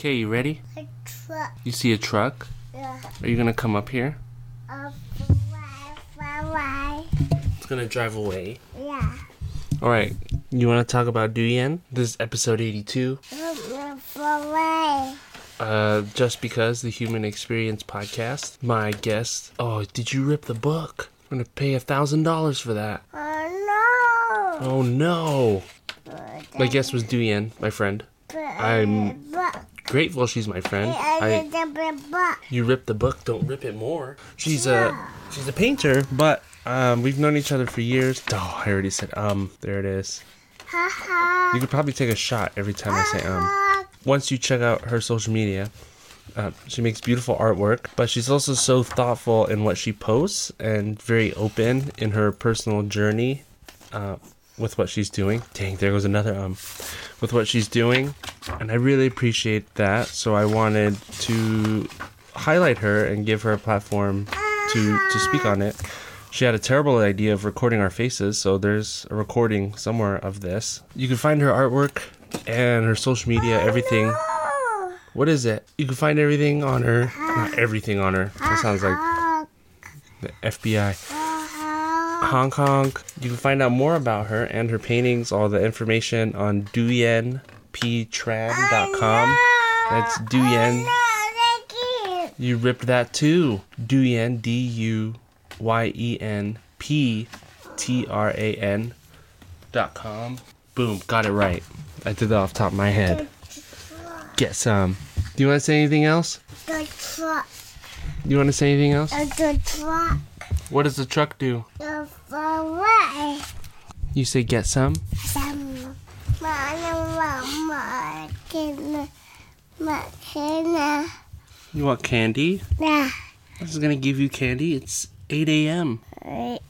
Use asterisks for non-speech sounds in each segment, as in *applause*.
Okay, you ready? A truck. You see a truck? Yeah. Are you gonna come up here? Fly, fly. It's gonna drive away. Yeah. Alright, you wanna talk about Duyen? This is episode 82. Fly, fly. Uh, just because the Human Experience podcast. My guest. Oh, did you rip the book? I'm gonna pay a thousand dollars for that. Oh no. Oh no! My guest was Duyen, my friend. I'm grateful she's my friend. I you ripped the book, don't rip it more. She's a she's a painter, but um, we've known each other for years. Oh, I already said um. There it is. You could probably take a shot every time I say um. Once you check out her social media, uh, she makes beautiful artwork, but she's also so thoughtful in what she posts and very open in her personal journey uh, with what she's doing. Dang, there goes another um. With what she's doing, and I really appreciate that. So I wanted to highlight her and give her a platform to to speak on it. She had a terrible idea of recording our faces, so there's a recording somewhere of this. You can find her artwork and her social media, everything. What is it? You can find everything on her. Not everything on her. That sounds like the FBI. Hong Kong. You can find out more about her and her paintings, all the information on duyenptran.com. That's Duyen. You. Ripped that too. Duyen, D U Y E N P T R A N dot com. Boom, got it right. I did that off the top of my head. Get some. Do you want to say anything else? The truck. You want to say anything else? The truck. What does the truck do? You say get some? You want candy? nah. This is gonna give you candy. It's 8 a.m. Right.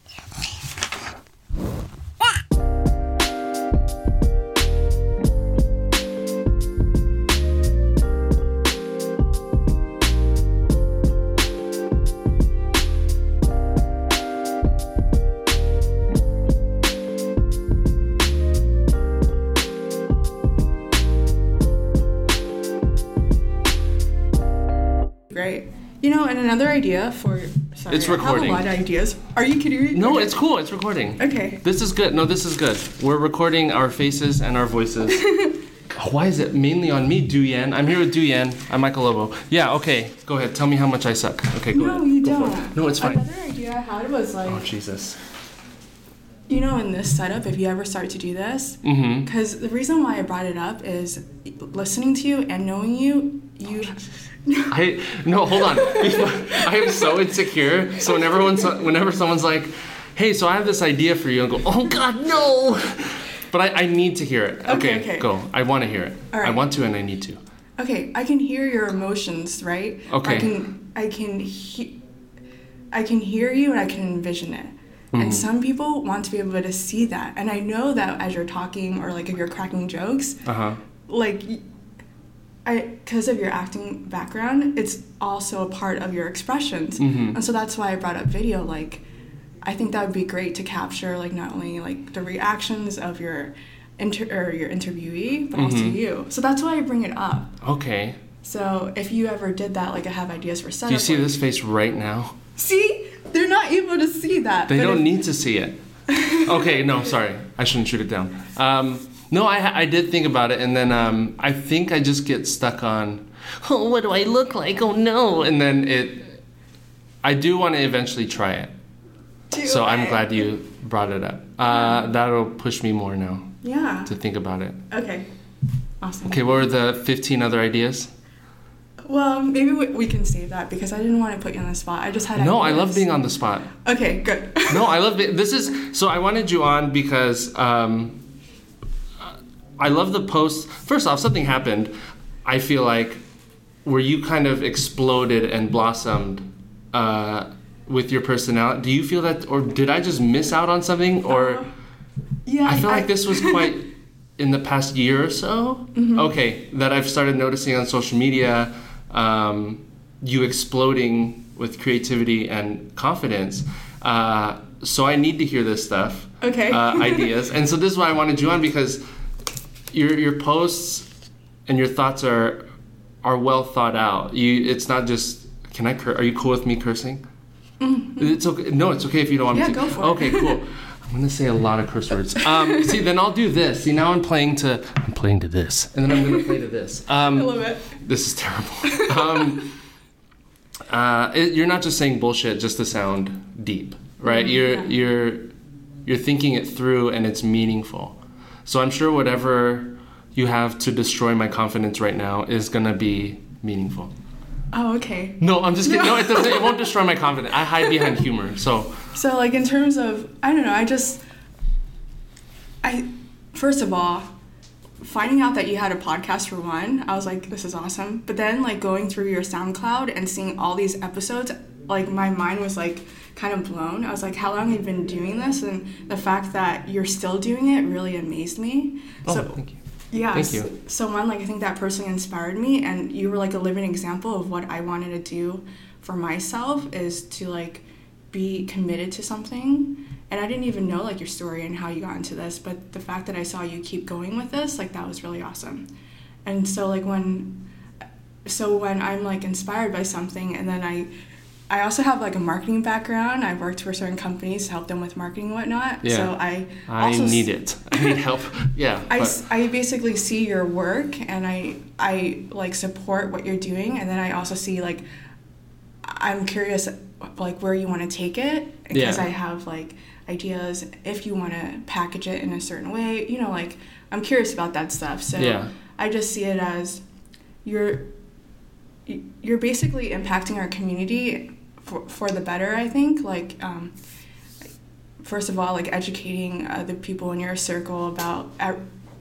Sorry, It's I recording. have a lot of ideas. Are you kidding me? No, it's cool. It's recording. Okay. This is good. No, this is good. We're recording our faces and our voices. *laughs* Why is it mainly on me, Duyen? I'm here with Duyen. I'm Michael Lobo. Yeah, okay. Go ahead. Tell me how much I suck. Okay, go No, ahead. you Go don't. it. No, it's fine. Another idea I had was like, Oh, Jesus. you know, in this setup, if you ever start to do this, Mm-hmm. because the reason why I brought it up is listening to you and knowing you, you. *laughs* I no, hold on. *laughs* I am so insecure. So whenever whenever someone's like, "Hey, so I have this idea for you," I go, "Oh God, no!" But I, I need to hear it. Okay, okay. go. I want to hear it. I want to, and I need to. Okay, I can hear your emotions, right? Okay. I can, I can, he- I can hear you and I can envision it. Mm-hmm. And some people want to be able to see that, and I know that as you're talking or like if you're cracking jokes, Uh huh. like because of your acting background, it's also a part of your expressions. Mhm. And so that's why I brought up video like I think that would be great to capture like not only like the reactions of your inter or your interviewee, but also Mhm. you. So that's why I bring it up. Okay. So if you ever did that, like I have ideas for setup. Do you see like- this face right now? See, they're not able to see that. They don't if- need to see it. *laughs* Okay, no, sorry. I shouldn't shoot it down. Um, no, I, I did think about it, and then um, I think I just get stuck on, *laughs* oh, what do I look like? Oh no! And then it, I do want to eventually try it. Do So I'm glad you brought it up. Uh, that'll push me more now Yeah. to think about it. Okay. Awesome. Okay, what were the 15 other ideas? Well, maybe we, we can save that because I didn't want to put you on the spot. I just had. No, I love being on the spot. Okay, good. No, I love *laughs* it. This is so. I wanted you on because um, I love the post. First off, something happened. I feel like where you kind of exploded and blossomed uh, with your personality. Do you feel that, or did I just miss out on something? Or Uh, yeah, I feel like this was quite *laughs* in the past year or so. Okay, that I've started noticing on social media. Um, you exploding with creativity and confidence. Uh, so I need to hear this stuff. Okay. Uh, *laughs* ideas, and so this is why I wanted you on because your your posts and your thoughts are are well thought out. You, it's not just. Can I? Cur- are you cool with me cursing? It's okay. No, it's okay if you don't want Yeah, me to. go for it. okay, cool. *laughs* I'm gonna say a lot of curse words. Um, see, then I'll do this. See, now I'm playing to. I'm playing to this, and then I'm gonna play to this. Um, I love it. this is terrible. um, uh, it, you're not just saying bullshit just to sound deep, right? You're yeah. you're you're thinking it through, and it's meaningful. So I'm sure whatever you have to destroy my confidence right now is gonna be meaningful. Oh, okay. No, I'm just kidding. No, it doesn't. It won't destroy my confidence. I hide behind humor. So So like in terms of I don't know, I just I first of all, finding out that you had a podcast for one, I was like, this is awesome. But then like going through your SoundCloud and seeing all these episodes, like my mind was like kind of blown. I was like, how long have you been doing this? And the fact that you're still doing it really amazed me. oh, so thank you. yeah. Thank so- you. So one, like I think that personally inspired me, and you were like a living example of what I wanted to do for myself is to like be committed to something. And I didn't even know like your story and how you got into this, but the fact that I saw you keep going with this, like that was really awesome. And so like when, so when I'm like inspired by something, and then I. I also have like a marketing background. I've worked for certain companies to help them with marketing and whatnot. Yeah. So I I need it. I need help. *laughs* Yeah. I, but- I basically see your work and I I like support what you're doing and then I also see like I'm curious like where you want to take it because Yeah. I have like ideas if you want to package it in a certain way you know like I'm curious about that stuff so Yeah. I just see it as you're you're basically impacting our community for, for the better I think like um, first of all like educating uh, the people in your circle about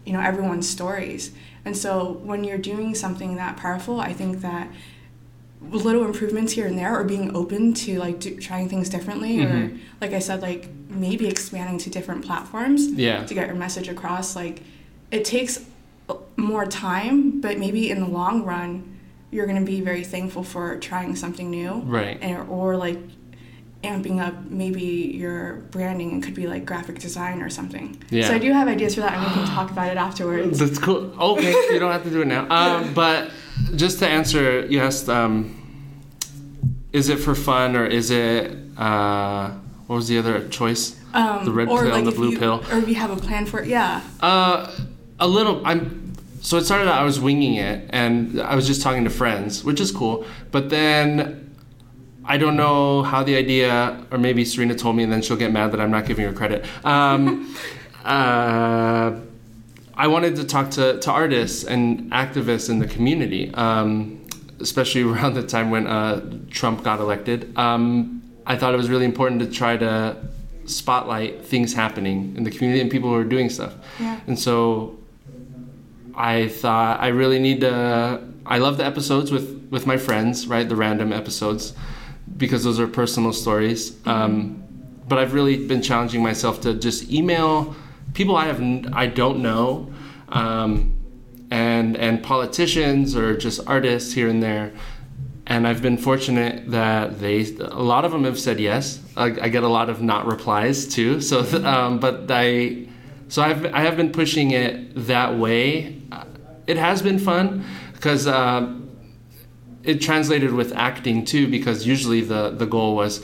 you know everyone's stories and so when you're doing something that powerful i think that little improvements here and there or being open to like do, trying things differently or Mhm. like i said like maybe expanding to different platforms Yeah. to get your message across like it takes more time but maybe in the long run you're going to be very thankful for trying something new Right. and, or like amping up maybe your branding it could be like graphic design or something Yeah. so i do have ideas for that and we can talk about it afterwards That's cool. Okay, you don't have to do it now. Um, *laughs* but just to answer, you asked, um, is it for fun or is it? Uh, what was the other choice? um, The red pill, like the blue you, pill. or if you have a plan for it yeah Uh, a little. I'm. So it started out. I was winging it, and I was just talking to friends, which is cool. But then I don't know how the idea, or maybe Serena told me, and then she'll get mad that I'm not giving her credit. Um, *laughs* uh, I wanted to talk to, to artists and activists in the community, um, especially *laughs* around the time when uh, Trump got elected. Um, I thought it was really important to try to spotlight things happening in the community and people who are doing stuff. Yeah. And so I thought I really need to. I love the episodes with with my friends, right? The random episodes, because those are personal stories. Um, but I've really been challenging myself to just email people I have I don't know, um, and and politicians or just artists here and there. And I've been fortunate that they a lot of them have said yes. I, I get a lot of not replies too. So, *laughs* um, but I so I've I have been pushing it that way. It has been fun because uh, it translated with acting too. Because usually the the goal was.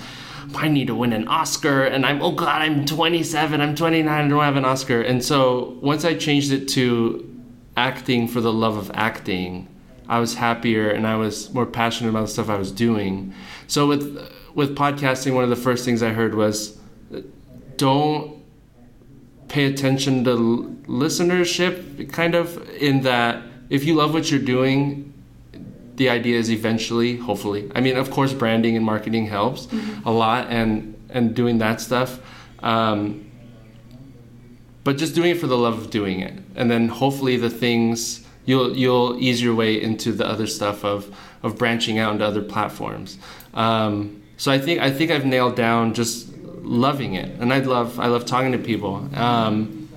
I need to win an Oscar, and I'm oh god, I'm 27, I'm 29, I don't have an Oscar, and so once I changed it to acting for the love of acting, I was happier and I was more passionate about the stuff I was doing. So with with podcasting, one of the first things I heard was, don't pay attention to listenership, kind of in that if you love what you're doing, the idea is eventually, hopefully. I mean, of course, branding and marketing helps a lot, and and doing that stuff. Um, but just doing it for the love of doing it, and then hopefully the things you'll you'll ease your way into the other stuff of of branching out into other platforms. Um, so I think I think I've nailed down just loving it, and I love I love talking to people. Um,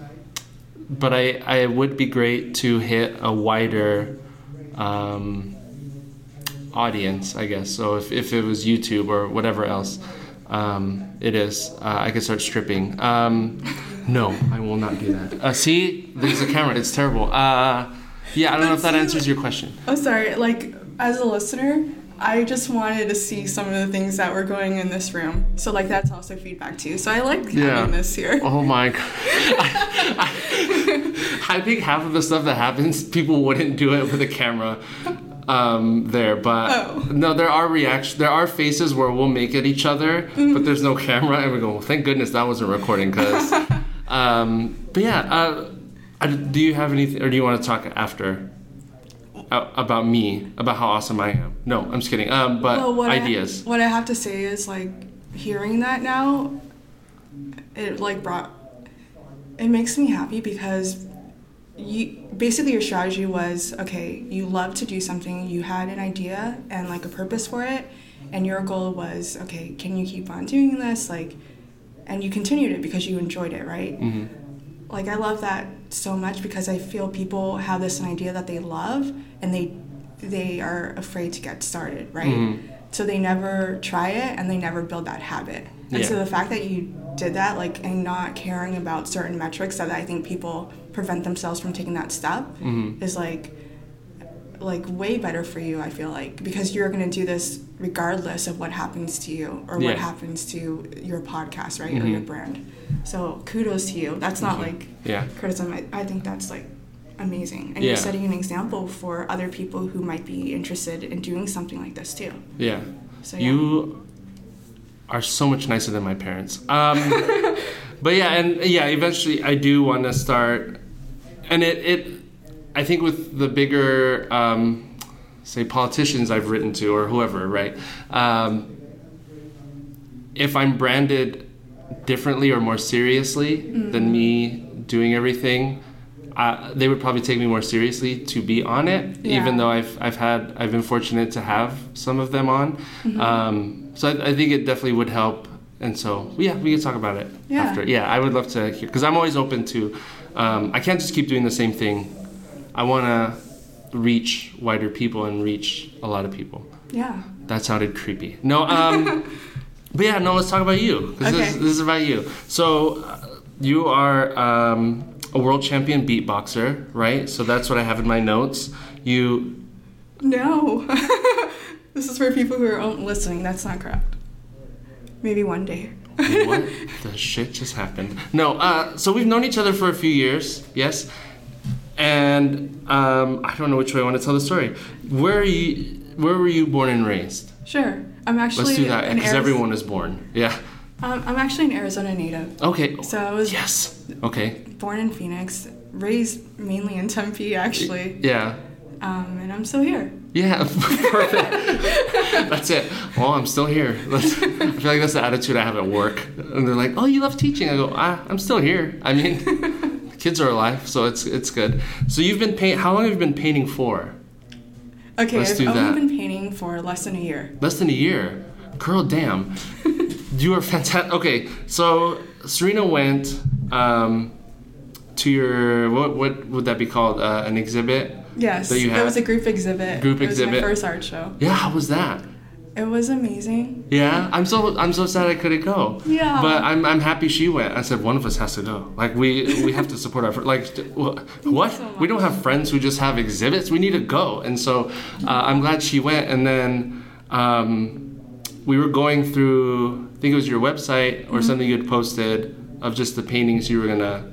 but I I would be great to hit a wider. Um, audience, I guess. So if, if it was YouTube or whatever else um, it is, uh, I could start stripping. Um, no, I will not do that. Uh, see, there's a camera. It's terrible. Uh, Yeah, I don't know if that answers your question. I'm sorry, like as a listener, I just wanted to see some of the things that were going in this room. So like that's also feedback too. So I like having this here. Oh my god. I, *laughs* I, I think half of the stuff that happens, people wouldn't do it with a camera um, there. But Oh. no, there are reactions. There are faces where we'll make at each other, Mm-hmm. but there's no camera, and we go, well, thank goodness that wasn't recording. Because, *laughs* um, but yeah, uh, I, do you have anything, or do you want to talk after? About me, about how awesome I am. No, I'm just kidding. Um, but Well, what ideas. I, what I have to say is like hearing that now, it like brought. It makes me happy because you basically your strategy was okay. You love to do something. You had an idea and like a purpose for it, and your goal was okay. Can you keep on doing this? Like, and you continued it because you enjoyed it, right? hmm like I love that so much because I feel people have this idea that they love and they they are afraid to get started, right? Mhm. So they never try it and they never build that habit. And so the fact that you did that, like, and not caring about certain metrics that I think people prevent themselves from taking that step, hmm is like like way better for you i feel like because you're going to do this regardless of what happens to you or Yeah. what happens to your podcast right or your Mhm. brand so kudos to you that's not like Yeah. criticism I, I think that's like amazing and Yeah. you're setting an example for other people who might be interested in doing something like this too Yeah. so yeah. You are so much nicer than my parents. Um, *laughs* but yeah, and yeah, eventually I do want to start, and it, it, I think with the bigger, um, say politicians I've written to or whoever, right? Um, if I'm branded differently or more seriously than me doing everything, uh, they would probably take me more seriously to be on it, Yeah. even though I've I've had I've been fortunate to have some of them on. Mm-hmm. Um, so I, I think it definitely would help. And so yeah, we could talk about it Yeah. after. Yeah, I would love to hear because I'm always open to. Um, I can't just keep doing the same thing. I want to reach wider people and reach a lot of people. yeah That sounded creepy. No, um, *laughs* but yeah, no. Let's talk about you. This, Okay. this is about you. So, uh, you are um, a world champion beatboxer, right? So that's what I have in my notes. You, no *laughs* this is for people who are listening that's not correct maybe one day what the shit just happened? No. Uh, so we've known each other for a few years, yes. And um, I don't know which way I want to tell the story. Where are you? Where were you born and raised? sure i'm actually Let's do that because everyone is born. Yeah. um, i'm actually an arizona native Okay. so i was Yes. Okay. born in Phoenix, raised mainly in Tempe, actually, Yeah. um, and I'm still here. Yeah, *laughs* perfect. *laughs* that's it. Well, I'm still here. *laughs* That's, I feel like that's the attitude I have at work. And they're like, "Oh, you love teaching?" I go, ah, "I'm still here. I mean, kids are alive, so it's it's good." So you've been paint. How long have you been painting for? Okay, Let's I've only that. been painting for less than a year. Less than a year. Girl, damn. *laughs* you are fantastic. Okay, so Serena went um, to your what what would that be called? Uh, an exhibit. Yes, That you it was a group exhibit. Group it was exhibit. my first art show. Yeah, how was that? It was amazing. Yeah, I'm so I'm so sad I couldn't go. Yeah. But I'm, I'm happy she went. I said one of us has to go. Like we we have to support our fr- like wh- *laughs* what? so we don't have friends who just have exhibits. We need to go. And so uh, I'm glad she went. And then um, we were going through. I think it was your website or Mm-hmm. something you had posted of just the paintings you were gonna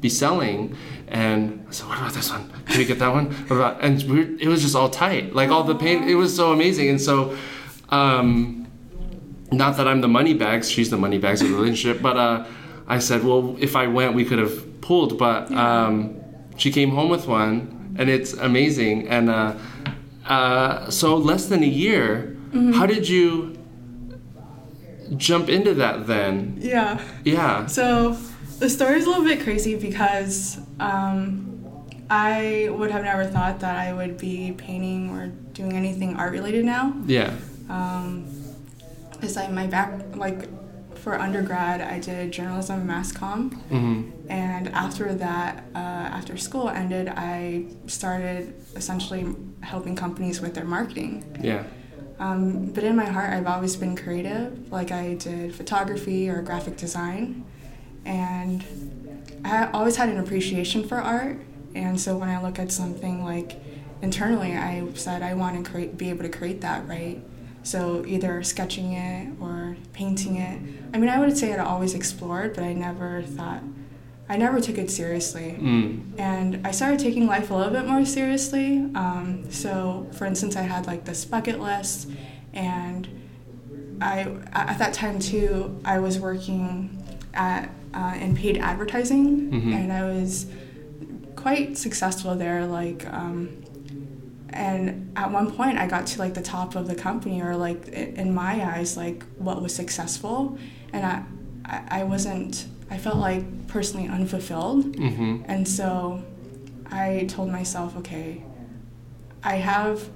be selling. And I said, what about this one? Can we get that one? What about? And it was just all tight. Like all the paint. It was so amazing. And so. Um, not that I'm the money bags, she's the money bags of the relationship, but uh, I said, well, if I went, we could have pulled, but um, she came home with one, and it's amazing. And uh, uh, so, less than a year, how did you jump into that then? Yeah. Yeah. So the story is a little bit crazy because um, I would have never thought that I would be painting or doing anything art related now. Yeah. Um, is like my back like for undergrad I did journalism and mass comm. Hmm and after that uh, after school ended I started essentially helping companies with their marketing. Yeah. um, but in my heart I've always been creative. Like I did photography or graphic design. And I always had an appreciation for art. And so when I look at something like internally, I said I want to create, be able to create that, right? So either sketching it or painting it. I mean, I would say I'd always explored, but I never thought, I never took it seriously. Mm. And I started taking life a little bit more seriously. Um, so, for instance, I had like this bucket list, and I at that time too, I was working at uh, in paid advertising, Mhm. and I was quite successful there. Like, um, and at one point, I got to like the top of the company, or like in my eyes, like what was successful, and I, I, wasn't. I felt like personally unfulfilled. Mm-hmm. And so I told myself, okay, I have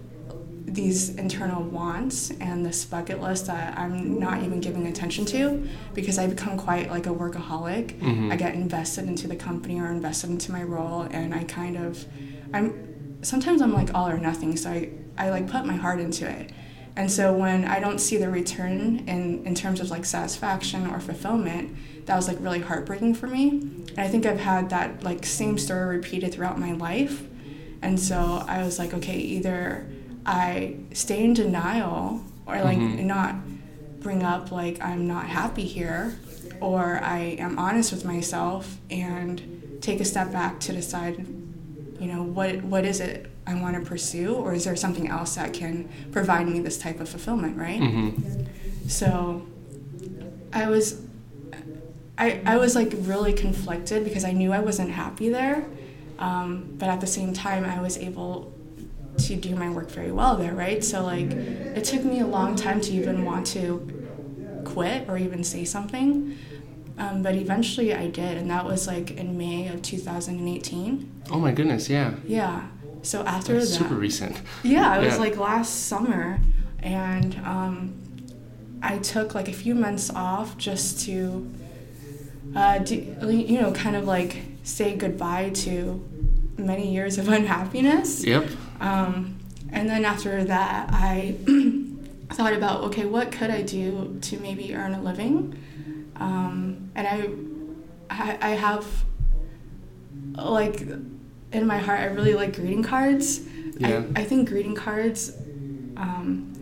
these internal wants and this bucket list that I'm not even giving attention to because I become quite like a workaholic. Mhm. I get invested into the company or invested into my role and I kind of I'm sometimes I'm like all or nothing so I, I like put my heart into it. And so when I don't see the return in, in terms of like satisfaction or fulfillment, that was like really heartbreaking for me. And I think I've had that like same story repeated throughout my life. And so I was like, okay, either I stay in denial or like Mhm. not bring up like I'm not happy here, or I am honest with myself and take a step back to decide, you know, what what is it I want to pursue, or is there something else that can provide me this type of fulfillment, right? Mm-hmm. So I was I, I was like really conflicted because I knew I wasn't happy there. Um, but at the same time I was able to do my work very well there, right? So like it took me a long time to even want to quit or even say something. Um, but eventually I did, and that was like in May of 2018. Oh my goodness, yeah. Yeah. So after That's that, super recent. yeah, it was Yeah. like last summer, and um, I took like a few months off just to, uh, do, you know, kind of like say goodbye to many years of *laughs* unhappiness. Yep. Um, and then after that, I *clears throat* thought about okay, what could I do to maybe earn a living? Um, and I, I, I have like in my heart, I really like greeting cards. Yeah. I, I think greeting cards, um,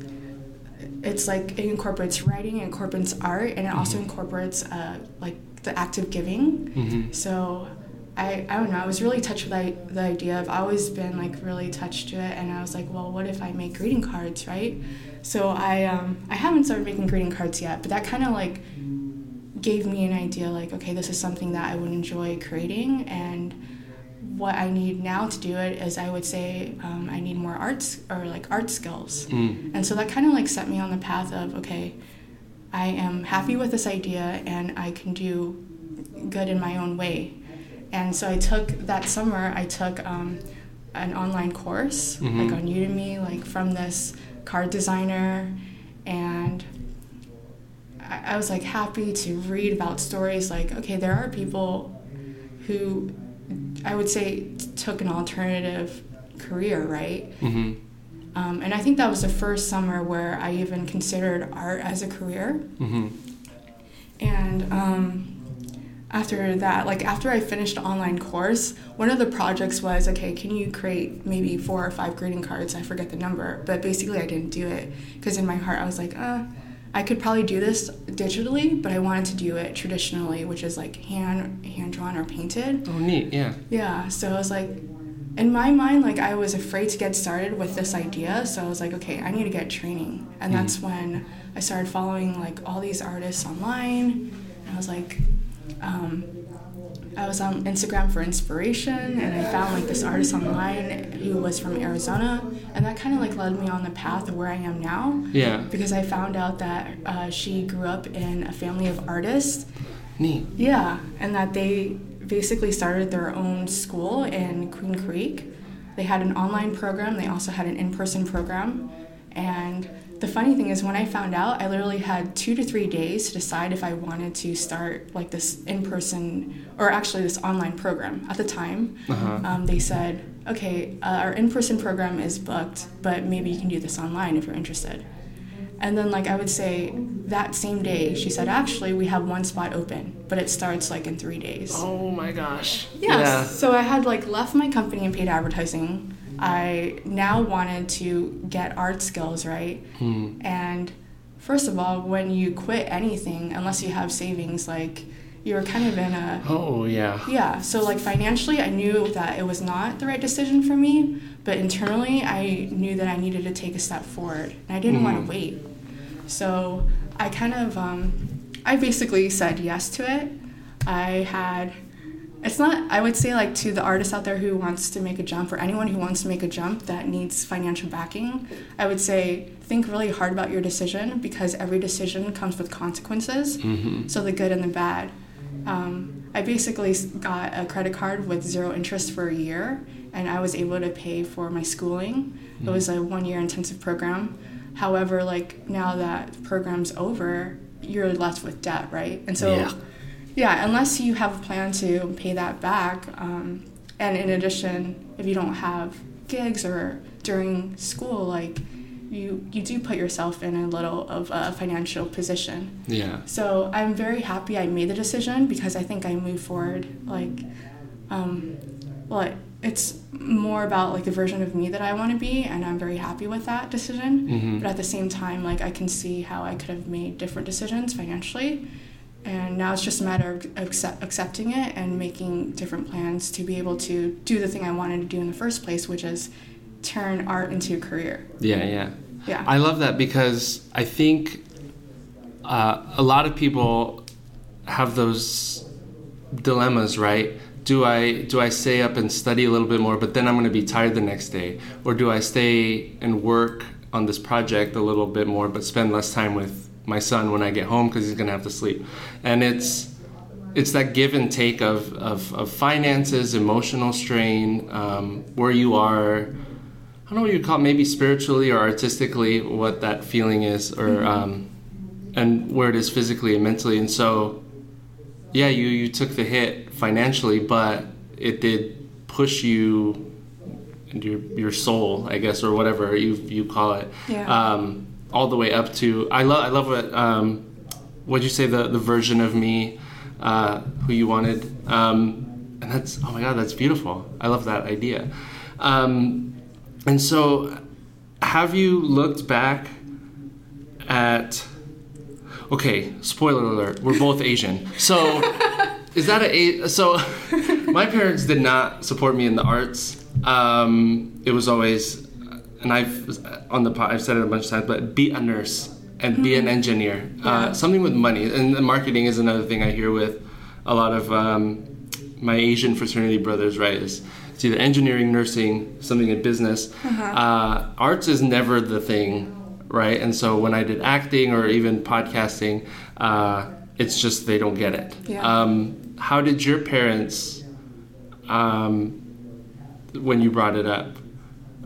it's like it incorporates writing, it incorporates art, and it also incorporates uh, like the act of giving. Mm-hmm. So I, I don't know, I was really touched with the, the idea. I've always been like really touched to it and I was like, well, what if I make greeting cards, right? So I um, I haven't started making greeting cards yet, but that kind of like gave me an idea like, okay, this is something that I would enjoy creating and what I need now to do it is I would say um, I need more arts or like art skills. Mm. And so that kind of like set me on the path of okay, I am happy with this idea and I can do good in my own way. And so I took that summer, I took um, an online course Mhm. like on Udemy, like from this card designer, and I, was like happy to read about stories like okay, there are people who I would say took an alternative career, right? Mm-hmm. Um, and I think that was the first summer where I even considered art as a career. Mm-hmm. And um, after that, like after I finished online course, one of the projects was okay, can you create maybe four or five greeting cards? I forget the number, but basically I didn't do it because in my heart I was like, uh, I could probably do this digitally, but I wanted to do it traditionally, which is like hand hand drawn or painted. Oh, neat. Yeah. Yeah, so I was like, in my mind, like I was afraid to get started with this idea, so I was like, okay, I need to get training, and Mhm. that's when I started following like all these artists online, and I was like, um, I was on Instagram for inspiration, and I found like this artist online who was from Arizona, and that kind of like led me on the path of where I am now, Yeah. because I found out that uh, she grew up in a family of artists, Neat. yeah, and that they basically started their own school in Queen Creek. They had an online program, they also had an in person program. And the funny thing is, when I found out, I literally had two to three days to decide if I wanted to start like this in person or actually this online program. At the time, Uh-huh. um, they said, okay, uh, our in person program is booked, but maybe you can do this online if you're interested. And then, like, I would say that same day, she said, actually, we have one spot open, but it starts like in three days. Oh my gosh. Yes. So I had like left my company in paid advertising. I now wanted to get art skills, right? Hmm. And first of all, when you quit anything, unless you have savings, like you're kind of in a Oh yeah. yeah. So like financially, I knew that it was not the right decision for me, but internally, I knew that I needed to take a step forward, and I didn't want to wait. So I kind of um, I basically said yes to it. I had it's not I would say like to the artist out there who wants to make a jump or anyone who wants to make a jump that needs financial backing, I would say think really hard about your decision because every decision comes with consequences. Mm-hmm. So the good and the bad. Um, I basically got a credit card with zero interest for a year, and I was able to pay for my schooling. It was a one-year intensive program. However, like now that program's over, you're left with debt, right? And so, Yeah. Yeah, unless you have a plan to pay that back, um, and in addition, if you don't have gigs or during school, like you you do put yourself in a little of a financial position. Yeah. So I'm very happy I made the decision because I think I moved forward. Like, um, well, it's more about like the version of me that I want to be, and I'm very happy with that decision. Mhm. But at the same time, like I can see how I could have made different decisions financially, and now it's just a matter of accept- accepting it and making different plans to be able to do the thing I wanted to do in the first place, which is turn art into a career. Yeah, yeah. Yeah. I love that because I think uh, a lot of people have those dilemmas, right? Do I do I stay up and study a little bit more, but then I'm going to be tired the next day, or do I stay and work on this project a little bit more, but spend less time with my son when I get home because he's going to have to sleep? And it's it's that give and take of, of, of finances, emotional strain, um, where you are. I don't know what you call it, maybe spiritually or artistically, what that feeling is, or um, and where it is physically and mentally. And so, yeah, you you took the hit financially, but it did push you into your your soul, I guess, or whatever you you call it, Yeah. um, all the way up to. I love I love what um, what'd you say the the version of me uh, who you wanted, um, and that's oh my god, that's beautiful. I love that idea. Um, and so, have you looked back at? Okay, spoiler alert: we're both Asian. So, is that a so? *laughs* My parents did not support me in the arts. Um, it was always, and I've on the pod, I've said it a bunch of times, but be a nurse and be an engineer. Uh, something with money, and the marketing is another thing I hear with a lot of um, my Asian fraternity brothers. Right, is it's either engineering, nursing, something in business. Uh, arts is never the thing, right? And so when I did acting or even podcasting, uh, it's just they don't get it. Yeah. Um, how did your parents, um, when you brought it up,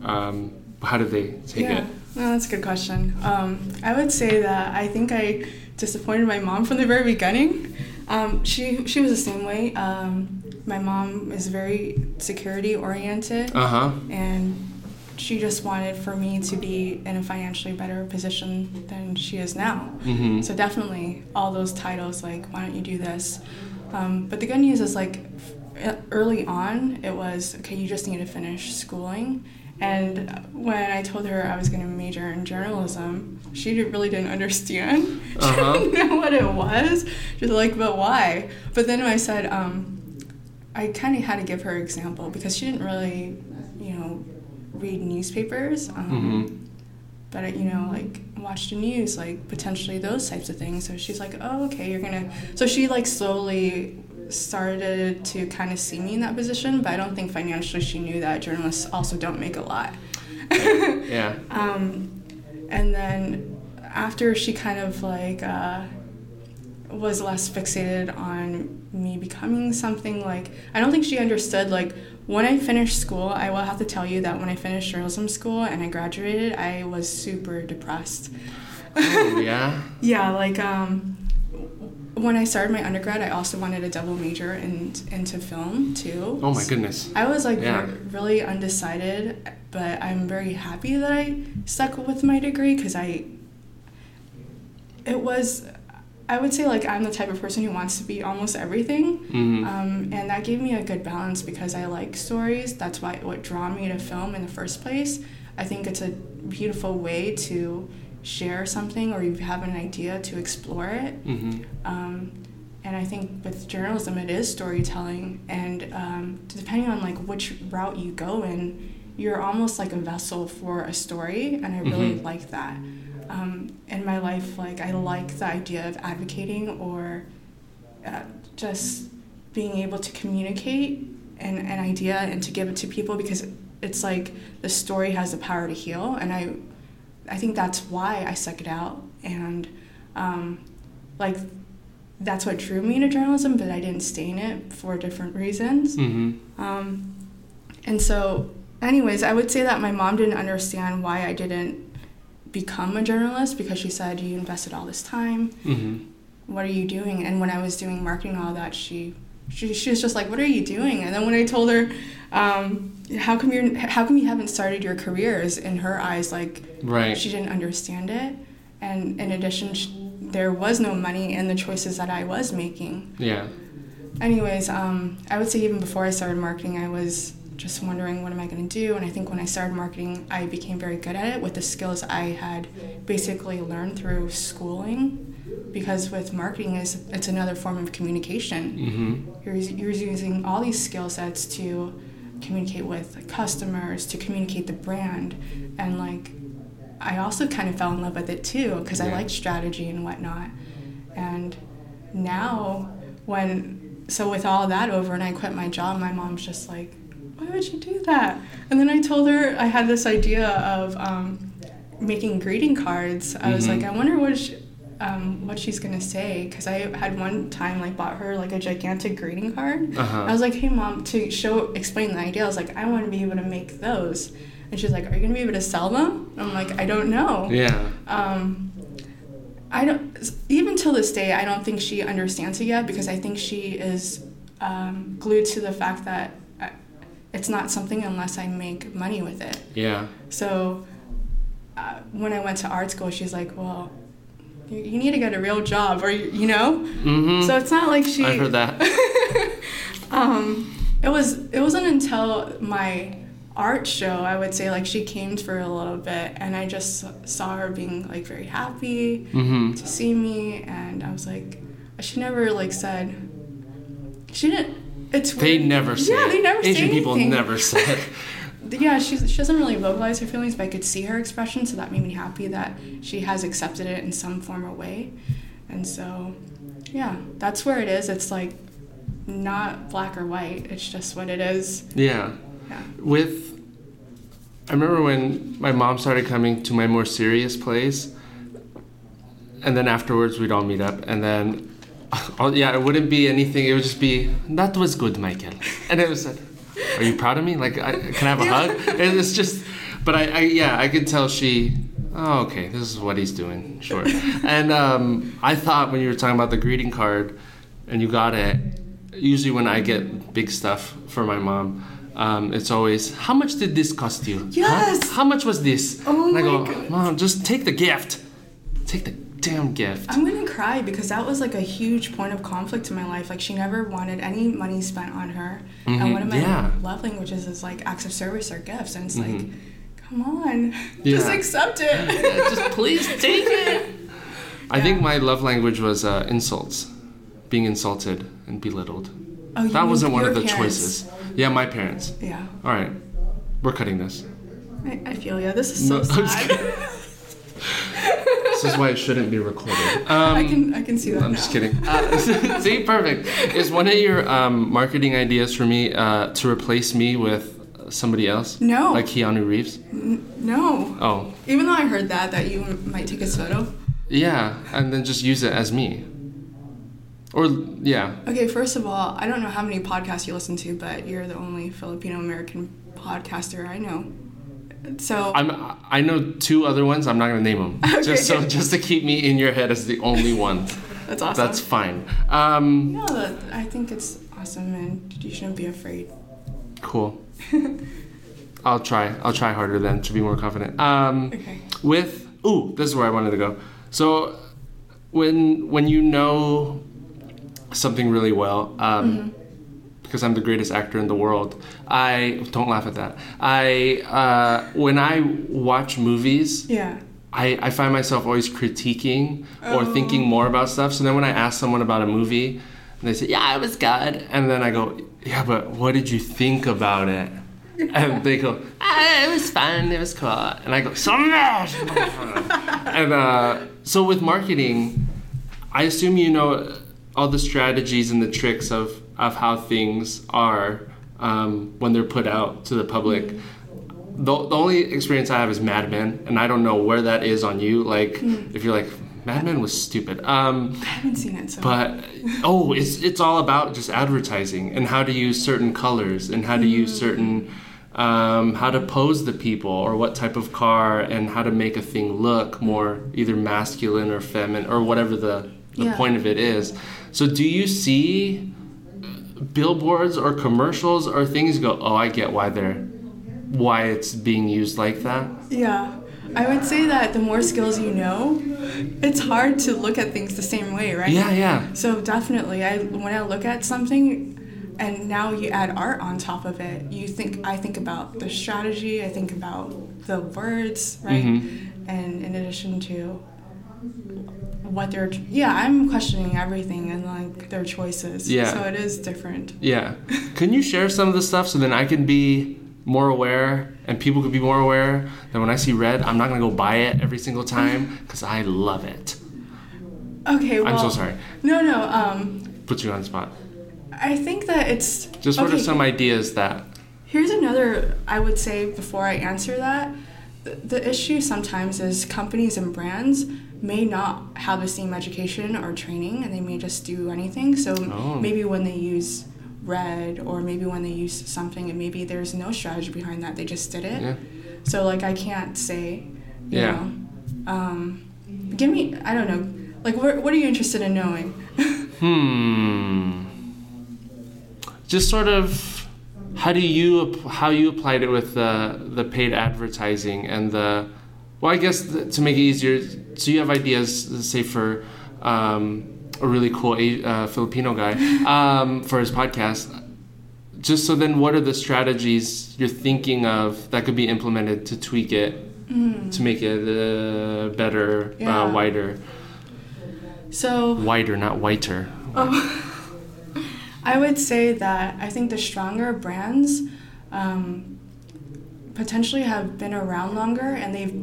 um, how did they take yeah. it? No, that's a good question. Um, I would say that I think I disappointed my mom from the very beginning. Um, she she was the same way. Um, my mom is very security oriented, Uh huh. and she just wanted for me to be in a financially better position than she is now. hmm So definitely all those titles like why don't you do this? Um, but the good news is like early on it was okay you just need to finish schooling. And when I told her I was going to major in journalism, she really didn't understand. *laughs* Uh-huh. didn't know what it was. She was like, but why? But then I said, um, I kind of had to give her example because she didn't really, you know, read newspapers. Um, hmm but you know like watch the news like potentially those types of things so she's like oh okay you're gonna so she like slowly started to kind of see me in that position but i don't think financially she knew that journalists also don't make a lot Yeah. *laughs* um, and then after she kind of like uh, was less fixated on me becoming something like i don't think she understood like when i finished school i will have to tell you that when i finished journalism school and i graduated i was super depressed Oh, yeah. *laughs* yeah like um, when i started my undergrad i also wanted a double major in, into film too Oh my goodness. I was like Yeah. really undecided, but I'm very happy that I stuck with my degree because I, it was i would say like i'm the type of person who wants to be almost everything Mhm. um, and that gave me a good balance because i like stories that's why what drew me to film in the first place i think it's a beautiful way to share something or you have an idea to explore it Mhm. um, and I think with journalism, it is storytelling, and um, depending on like which route you go in, you're almost like a vessel for a story, and I really Mhm. like that. Um, in my life, like I like the idea of advocating or uh, just being able to communicate an, an idea and to give it to people because it's like the story has the power to heal, and I, I think that's why I stuck it out, and um, like that's what drew me to journalism, but I didn't stay in it for different reasons. Mhm. Um, and so, anyways, I would say that my mom didn't understand why I didn't become a journalist because she said, You invested all this time. Mhm. What are you doing? And when I was doing marketing and all that, she, she, she was just like, What are you doing? And then when I told her, um, how come you're how come you haven't started your careers in her eyes like Right. she didn't understand it and in addition sh there was no money in the choices that i was making Yeah. anyways um, i would say even before i started marketing i was just wondering what am i going to do and i think when i started marketing i became very good at it with the skills i had basically learned through schooling because with marketing is it's another form of communication Mhm. you're, you're using all these skill sets to communicate with customers to communicate the brand and like i also kind of fell in love with it too because i Yeah. like strategy and whatnot and now when so with all that over and i quit my job my mom's just like why would you do that and then i told her i had this idea of um, making greeting cards i was Mhm. like i wonder what she, um, what she's gonna say because I had one time like bought her like a gigantic greeting card. Uh-huh. I was like, "Hey mom," to show explain the idea. I was like, "I want to be able to make those," and she's like, "Are you gonna be able to sell them?" I'm like, "I don't know." Yeah. Um, I don't even till this day. I don't think she understands it yet because I think she is um, glued to the fact that I, it's not something unless I make money with it. Yeah. So uh, when I went to art school, she's like, "Well, you, need to get a real job, or you, know." Mhm. So it's not like she. I've heard that. *laughs* um, it was. It wasn't until my art show, I would say, like she came for a little bit, and I just saw her being like very happy Mhm. to see me, and I was like, she never like said. She didn't. It's They weird. never say Yeah, it. they never said Asian people never say it. *laughs* yeah, she's, she doesn't really vocalize her feelings, but I could see her expression, so that made me happy that she has accepted it in some form or way. And so, yeah, that's where it is. It's like not black or white, it's just what it is. Yeah. Yeah. With, I remember when my mom started coming to my more serious plays, and then afterwards we'd all meet up, and then, *laughs* oh, yeah, it wouldn't be anything. It would just be that was good, Michael, and it was like, are you proud of me? Like, I, can I have a hug? And it's just, but I, I, yeah, I could tell she. Oh, okay. This is what he's doing. Sure. and um, I thought when you were talking about the greeting card, and you got it. Usually, when I get big stuff for my mom, um, it's always, "How much did this cost you? Huh? Yes! How much was this?" Oh and I my go, God. "Mom, just take the gift. Take the damn gift." I'm gonna cry because that was like a huge point of conflict in my life. Like, she never wanted any money spent on her. Mhm, And one of my yeah. love languages is like acts of service or gifts. And it's like, come on, *laughs* just Mm-hmm. Accept it. *laughs* Yeah, just please take it. I think my love language was uh, insults, being insulted and belittled. Oh, you That mean one of the parents. choices. Yeah, my parents. Yeah. All right, we're cutting this. I, I feel you. This is so No, just sad. *laughs* This is why it shouldn't be recorded. Um, I can I can see that I'm now. just kidding. *laughs* Uh, *laughs* see, perfect. Is one of your um, marketing ideas for me uh, to replace me with somebody else? No. Like Keanu Reeves? No. Oh, Even though I heard that that you might take his photo. yeah, and then just use it as me. Or yeah, Okay, first of all, I don't know how many podcasts you listen to, but you're the only Filipino American podcaster I know. So I'm. I know two other ones. I'm not gonna name them. *laughs* Okay, Just so, just to keep me in your head as the only one. *laughs* that's awesome. That's fine. Um, no, I think it's awesome, and you shouldn't be afraid. cool. *laughs* I'll try. I'll try harder then to be more confident. Um, Okay. with ooh, this is where I wanted to go. So, when when you know something really well, um, because I'm the greatest actor in the world, I don't laugh at that. I uh, when I watch movies, Yeah. I, I find myself always critiquing or thinking more about stuff. So then when I ask someone about a movie, and they say, "Yeah, it was good," and then I go, "Yeah, but what did you think about it?" *laughs* And they go, ah, "It was fun. It was cool." And I go, "So much." *laughs* and uh, so with marketing, I assume you know all the strategies and the tricks of of how things are um, when they're put out to the public. The, the only experience I have is Mad Men, and I don't know where that is on you. Like, if you're like, Mad Men was stupid. Um, I haven't seen it, so. but oh, it's it's all about just advertising and how to use certain colors and how to use certain um, how to pose the people or what type of car and how to make a thing look more either masculine or feminine or whatever the the Yeah. point of it is. So do you see billboards or commercials or things go, oh, I get why they're why it's being used like that. Yeah. I would say that the more skills you know, it's hard to look at things the same way, right? Yeah, yeah. So definitely, I when I look at something, and now you add art on top of it, you think I think about the strategy, I think about the words, right? Mm-hmm. And in addition to what they're, yeah, I'm questioning everything and like their choices. Yeah. So it is different. Yeah. *laughs* Can you share some of the stuff so then I can be more aware and people could be more aware that when I see red, I'm not going to go buy it every single time *laughs* because I love it. Okay. Well, I'm so sorry. No, no. Um, Put you on the spot. I think that it's Just what are some ideas that. Here's another I would say before I answer that. The, the issue sometimes is companies and brands may not have the same education or training and they may just do anything. So Oh. maybe when they use red or maybe when they use something and maybe there's no strategy behind that, they just did it. Yeah. So like I can't say, you Yeah. know, um, give me I don't know, like what what are you interested in knowing? *laughs* Hmm. Just sort of how do you how you applied it with the the paid advertising and the well I guess th- to make it easier so you have ideas say for um, a really cool uh, Filipino guy *laughs* um, for his podcast. Just so then what are the strategies you're thinking of that could be implemented to tweak it? To make it uh, better Yeah. uh, wider? So wider not whiter. Oh, *laughs* I would say that I think the stronger brands um, potentially have been around longer and they've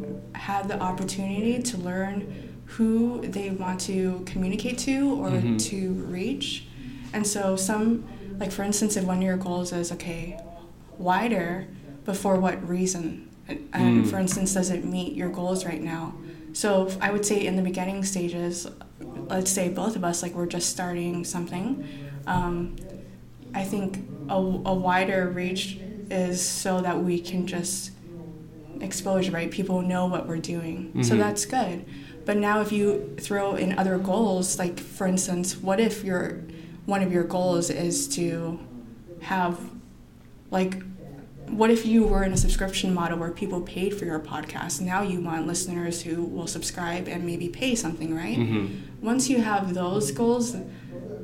had the opportunity to learn who they want to communicate to or to reach. And so, some, like for instance, if one of your goals is, okay, wider, but for what reason? And, and for instance, does it meet your goals right now? So, I would say in the beginning stages, let's say both of us, like we're just starting something, um, I think a, a wider reach is so that we can just exposure, right? People know what we're doing. So mm-hmm. that's good. But now if you throw in other goals, like for instance, what if your one of your goals is to have like what if you were in a subscription model where people paid for your podcast? Now you want listeners who will subscribe and maybe pay something, right? Mm-hmm. Once you have those goals,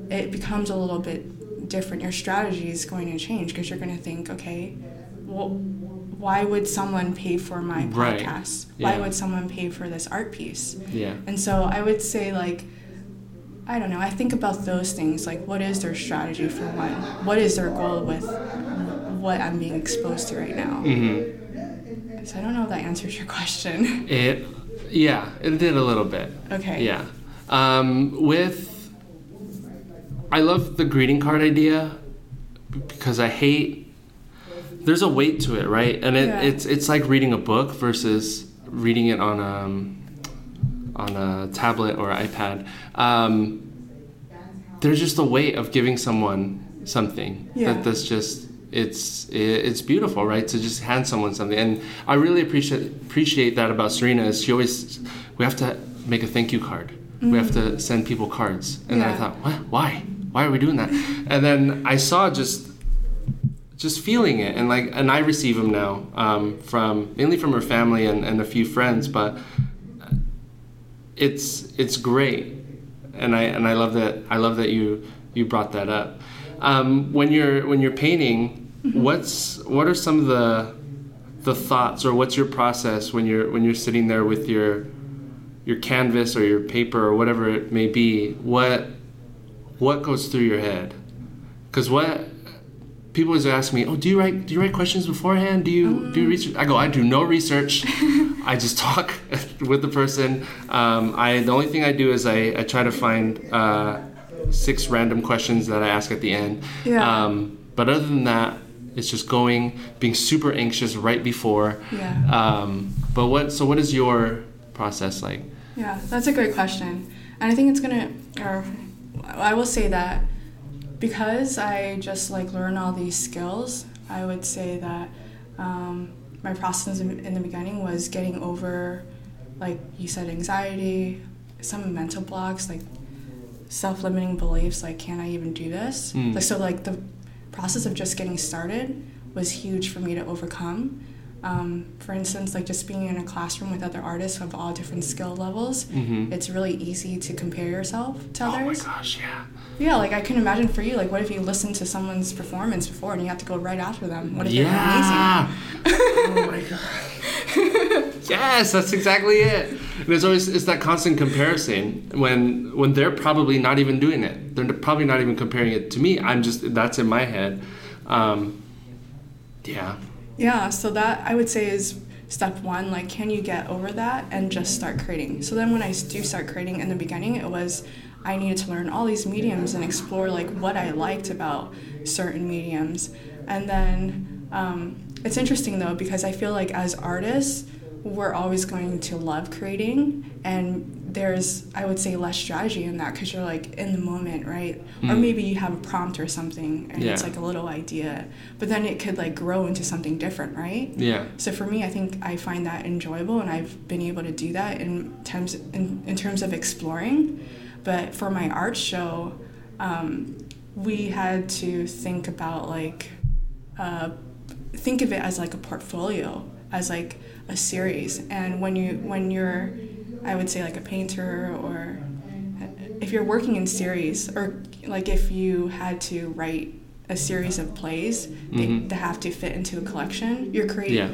it becomes a little bit different. Your strategy is going to change because you're going to think, okay, well, why would someone pay for my Right. podcast? Yeah. Why would someone pay for this art piece? yeah And so I would say, like, I don't know, I think about those things. Like, what is their strategy for one? What is their goal with what I'm being exposed to right now? mm-hmm. So I don't know if that answers your question. *laughs* It, yeah, it did a little bit. okay. Yeah. Um, with, I love the greeting card idea because I hate. There's a weight to it, right? And it, Yeah. it's it's like reading a book versus reading it on um on a tablet or iPad. Um, there's just a weight of giving someone something Yeah. that that's just it's it, it's beautiful, right? To just hand someone something, and I really appreciate appreciate that about Serena. Is she always we have to make a thank you card. We have to send people cards, and then I thought, what? Why? Why are we doing that? And then I saw just just feeling it and like and i receive them now um, from mainly from her family and, and a few friends but it's it's great and I and I love that I love that you you brought that up. Um, when you're when you're painting, what's what are some of the the thoughts or what's your process when you're when you're sitting there with your your canvas or your paper or whatever it may be? What what goes through your head? Because what people always ask me, "Oh, do you write do you write questions beforehand? Do you do you research?" I go, "I do no research. *laughs* I just talk *laughs* with the person. Um, I the only thing I do is I, I try to find uh, six random questions that I ask at the end. Yeah. Um, but other than that, it's just going, being super anxious right before. Yeah. Um, but what? So what is your process like? Yeah, that's a great question. And I think it's gonna, or I will say that because I just like learn all these skills, I would say that um, my process in, the beginning was getting over, like you said, anxiety, some mental blocks, like self-limiting beliefs, like can I even do this? Mm. Like so, like the process of just getting started was huge for me to overcome. Um, for instance, like just being in a classroom with other artists of all different skill levels, Mhm. it's really easy to compare yourself to Oh my others. gosh, yeah. Yeah, like I can imagine for you, like what if you listened to someone's performance before and you have to go right after them? What if Yeah. They're amazing? oh my god. *laughs* yes, that's exactly it. And it's always it's that constant comparison when when they're probably not even doing it. They're probably not even comparing it to me. I'm just that's in my head. Um, yeah. Yeah, so that I would say is step one. Like, can you get over that and just start creating? So then, when I do start creating in the beginning, it was I needed to learn all these mediums and explore like what I liked about certain mediums. And then um, it's interesting though because I feel like as artists, we're always going to love creating and there's i would say less strategy in that because you're like in the moment right or Mm. maybe you have a prompt or something and it's like a little idea but then it could like grow into something different right Yeah. so for me i think i find that enjoyable and i've been able to do that in terms in, in terms of exploring but for my art show um, we had to think about like uh, think of it as like a portfolio as like a series and when you when you're i would say like a painter or if you're working in series or like if you had to write a series of plays they, Mhm. that have to fit into a collection you're creating Yeah.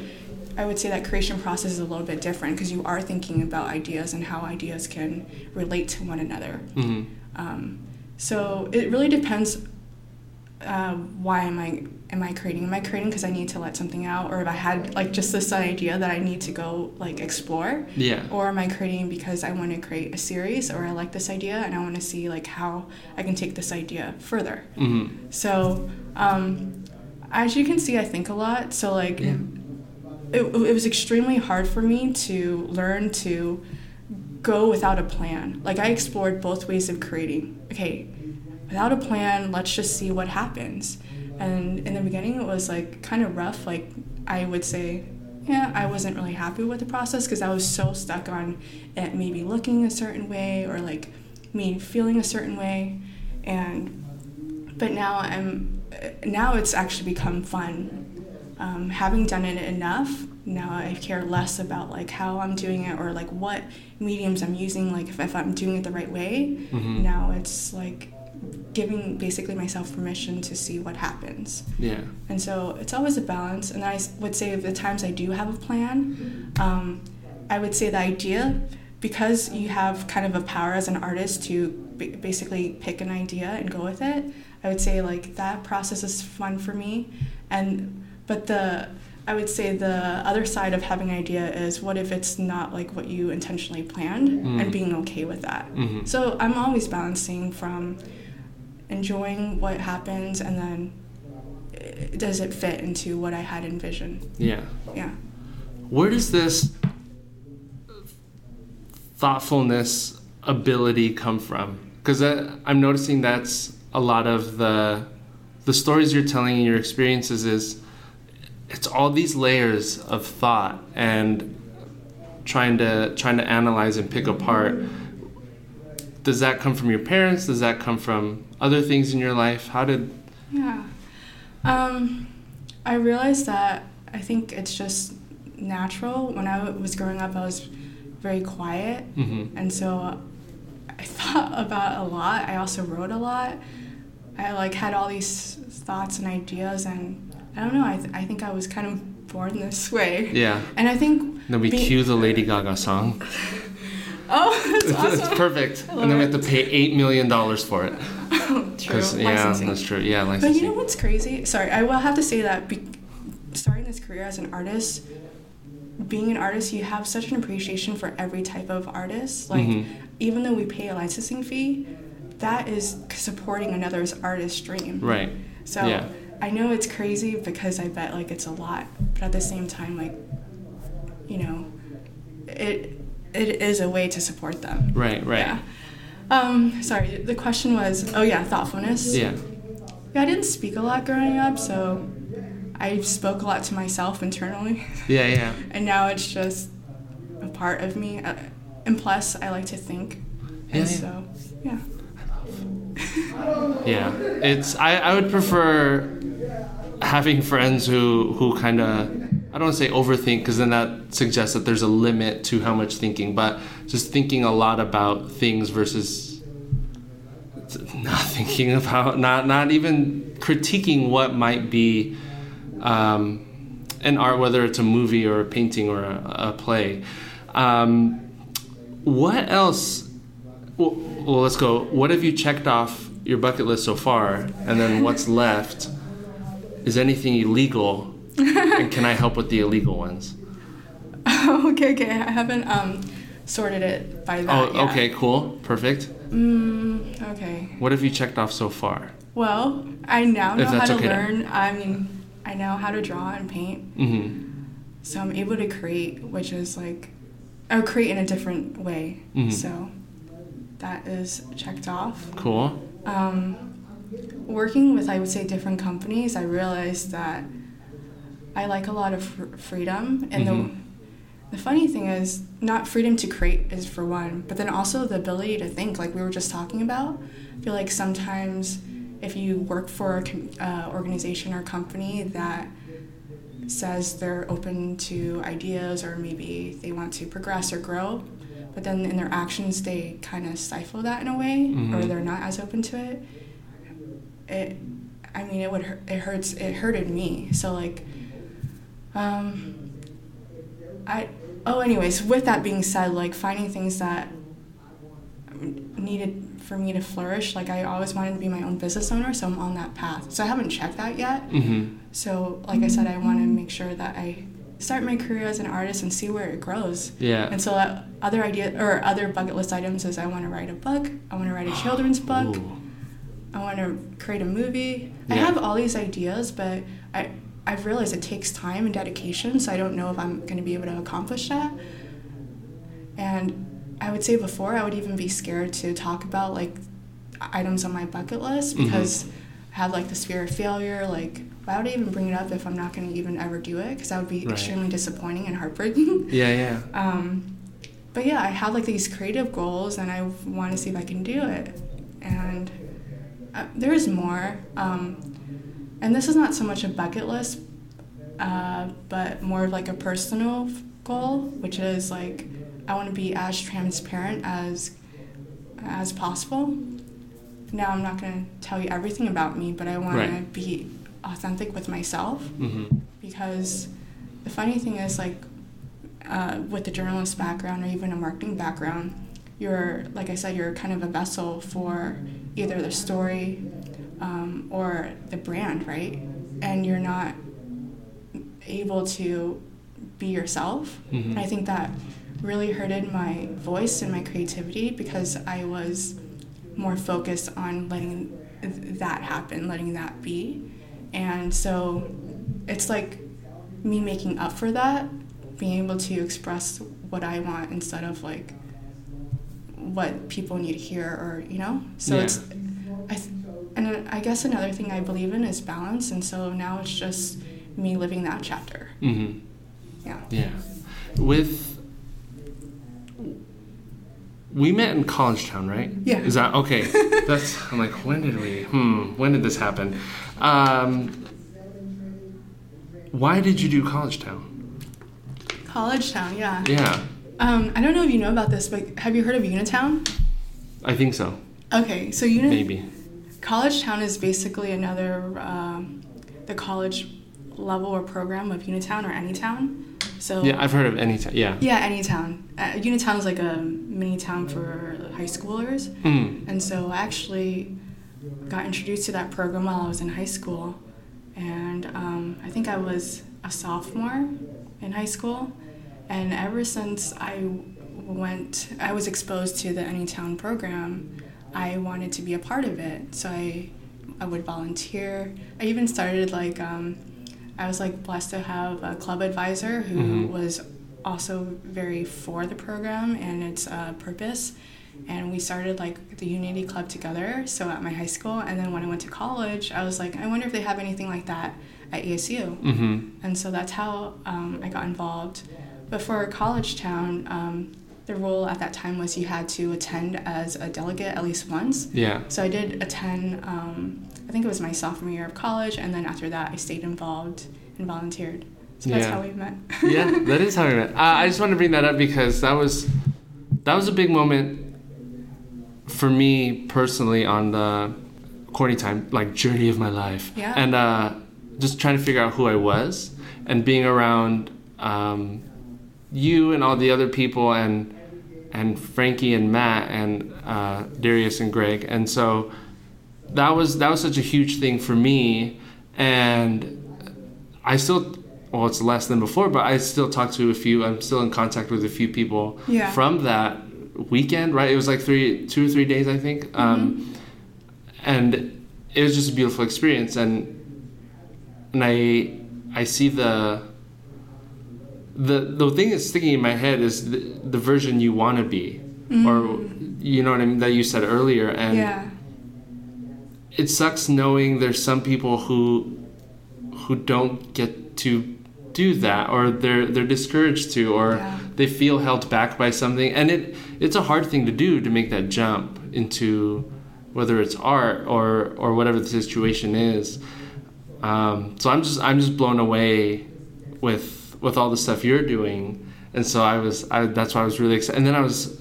I would say that creation process is a little bit different because you are thinking about ideas and how ideas can relate to one another. hmm Um, so it really depends. Uh, why am I am I creating? Am I creating because I need to let something out, or if I had like just this idea that I need to go like explore, Yeah. or am I creating because I want to create a series, or I like this idea and I want to see like how I can take this idea further. hmm So um, as you can see, I think a lot. So like Yeah. It, it was extremely hard for me to learn to go without a plan. Like I explored both ways of creating. Okay, without a plan, let's just see what happens. And in the beginning, it was like kind of rough. Like I would say, yeah, I wasn't really happy with the process because I was so stuck on it maybe looking a certain way or like me feeling a certain way. And but now I'm now it's actually become fun um, having done it enough now i care less about like how i'm doing it or like what mediums i'm using like if, if i'm doing it the right way Mhm. now it's like giving basically myself permission to see what happens Yeah. and so it's always a balance and I would say the times i do have a plan um, i would say the idea because you have kind of a power as an artist to b- basically pick an idea and go with it i would say like that process is fun for me and but the i would say the other side of having an idea is what if it's not like what you intentionally planned Mm. and being okay with that Mhm. so i'm always balancing from enjoying what happens and then uh, does it fit into what I had envisioned? Yeah. Yeah. Where does this thoughtfulness ability come from? Because I'm noticing that's a lot of the the stories you're telling and your experiences is it's all these layers of thought and trying to trying to analyze and pick apart. Does that come from your parents? Does that come from other things in your life? How did Yeah. Um, I realized that I think it's just natural. When I was growing up, I was very quiet. Mhm. And so I *laughs* thought about a lot. I also wrote a lot. I like had all these thoughts and ideas, and I don't know. I, th- I think I was kind of born this way. Yeah. And I think Then we be- cue the Lady Gaga song. *laughs* Oh, that's It's, awesome. it's perfect. And then we have to pay eight million dollars for it. *laughs* True. 'Cause- yeah, Licensing. that's true. Yeah, licensing. But you know what's crazy? Sorry, I will have to say that be- starting this career as an artist, being an artist, you have such an appreciation for every type of artist. Like, Mhm. even though we pay a licensing fee, that is supporting another's artist dream. Right. So Yeah. I know it's crazy because I bet like it's a lot, but at the same time, like, you know, it it is a way to support them. Right. Right. Yeah. Um, sorry, the question was, oh yeah, thoughtfulness. Yeah. Yeah, I didn't speak a lot growing up, so I spoke a lot to myself internally, Yeah. Yeah. *laughs* and now it's just a part of me. Uh, And plus, I like to think, Yeah, and yeah. so yeah. *laughs* Yeah, it's I, I would prefer having friends who who kind of I don't want to say overthink because then that suggests that there's a limit to how much thinking, but just thinking a lot about things versus not *laughs* thinking about not not even critiquing what might be um, an art, whether it's a movie or a painting or a, a play. Um, what else? Well, well, let's go. What have you checked off your bucket list so far? And then what's left? Is anything illegal? and can I help with the illegal ones? *laughs* okay, okay. I haven't um sorted it by that. Oh, yet. okay, cool. Perfect. Mm, okay. What have you checked off so far? Well, I now know how to okay to- learn. I mean, I know how to draw and paint, Mm-hmm. so I'm able to create, which is like, or create in a different way. Mhm. So that is checked off. Cool. Um, working with, I would say, different companies, I realized that I like a lot of fr- freedom. And Mhm. the, the funny thing is, not freedom to create is for one, but then also the ability to think, like we were just talking about. I feel like sometimes if you work for an uh, organization or company that says they're open to ideas or maybe they want to progress or grow, but then in their actions they kind of stifle that in a way or Mhm. they're not as open to it. It, I mean, it would hurt, it hurts. It hurted me. So like, um, I oh anyways. With that being said, like finding things that needed for me to flourish. Like I always wanted to be my own business owner, so I'm on that path. So I haven't checked that yet. Mm-hmm. So, like I said, I want to make sure that I start my career as an artist and see where it grows. Yeah. And so, that other idea or other bucket list items is I want to write a book. I want to write a children's book. Ooh. I want to create a movie. I have all these ideas, but I I've realized it takes time and dedication. So I don't know if I'm going to be able to accomplish that. And I would say before I would even be scared to talk about like items on my bucket list Mhm. because I had like this fear of failure. Like why would I even bring it up if I'm not going to even ever do it? Because that would be Right. extremely disappointing and heartbreaking. *laughs* Yeah, yeah. *laughs* Um, but yeah, I have like these creative goals, and I want to see if I can do it. And uh, there is more. Um, and this is not so much a bucket list, uh, but more of like a personal goal, which is like I want to be as transparent as as possible. Now I'm not going to tell you everything about me, but I want to be authentic with myself Mm-hmm. because the funny thing is like uh, with the journalist background or even a marketing background you're like i said you're kind of a vessel for either the story um, or the brand right? And you're not able to be yourself. Mhm. and i think that really hurted my voice and my creativity because i was more focused on letting th- that happen letting that be. And so it's like me making up for that, being able to express what I want instead of like what people need to hear or, you know? So Yeah. it's, I th- and I guess another thing I believe in is balance. And so now it's just me living that chapter. Mm-hmm. Yeah. Yeah. With we met in College Town, right? Yeah. Is that okay? *laughs* That's I'm like, when did we? Hmm. When did this happen? Um, why did you do College Town? College Town, yeah. Yeah. Um, I don't know if you know about this, but have you heard of Unitown? I think so. Okay, so you know, Maybe. College Town is basically another um, the college level or program of Unitown or Anytown. So Yeah, I've heard of Anytown. Yeah. yeah, Anytown. Uh, Unitown is like a mini town for high schoolers, Mm. and so I actually got introduced to that program while I was in high school, and um, I think I was a sophomore in high school, and ever since I went, I was exposed to the Anytown program. I wanted to be a part of it, so I I would volunteer. I even started like um, I was like blessed to have a club advisor who Mhm. was also very for the program and its uh, purpose. And we started like the Unity Club together. So at my high school, and then when I went to college, I was like, I wonder if they have anything like that at ASU. Mm-hmm. And so that's how um, I got involved. But for a College Town, um, the rule at that time was you had to attend as a delegate at least once. Yeah. So I did attend, um, I think it was my sophomore year of college, and then after that, I stayed involved and volunteered. So that's Yeah. how we met. yeah, that is how we met. I, *laughs* I just want to bring that up because that was that was a big moment for me personally on the corny time like journey of my life. Yeah. And uh, just trying to figure out who I was and being around um, you and all the other people and and Frankie and Matt and uh, Darius and Greg. And so that was that was such a huge thing for me. And I still well it's less than before but I still talk to a few I'm still in contact with a few people Yeah. from that weekend right? It was like three two or three days I think. Um, and it was just a beautiful experience. And and I I see the the the thing that's sticking in my head is the, the version you want to be or you know what I mean that you said earlier and yeah. it sucks knowing there's some people who who don't get to do that or they're they're discouraged to or Yeah. they feel held back by something and it it's a hard thing to do to make that jump into whether it's art or or whatever the situation is um, so I'm just I'm just blown away with with all the stuff you're doing and so I was I, that's why I was really excited and then I was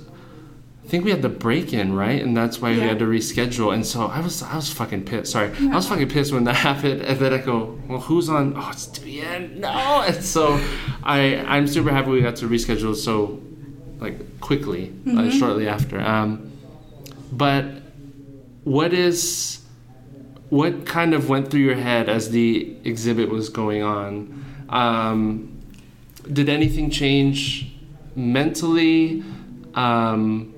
I think we had the break in, right? And that's why we had to reschedule. And so I was I was fucking pissed. Sorry. I was fucking pissed when that *laughs* happened. And then I go, Well who's on oh it's DeBian. No and so I I'm super happy we got to reschedule so like quickly, uh, shortly after. Um but what is what kind of went through your head as the exhibit was going on? Um, did anything change mentally? Um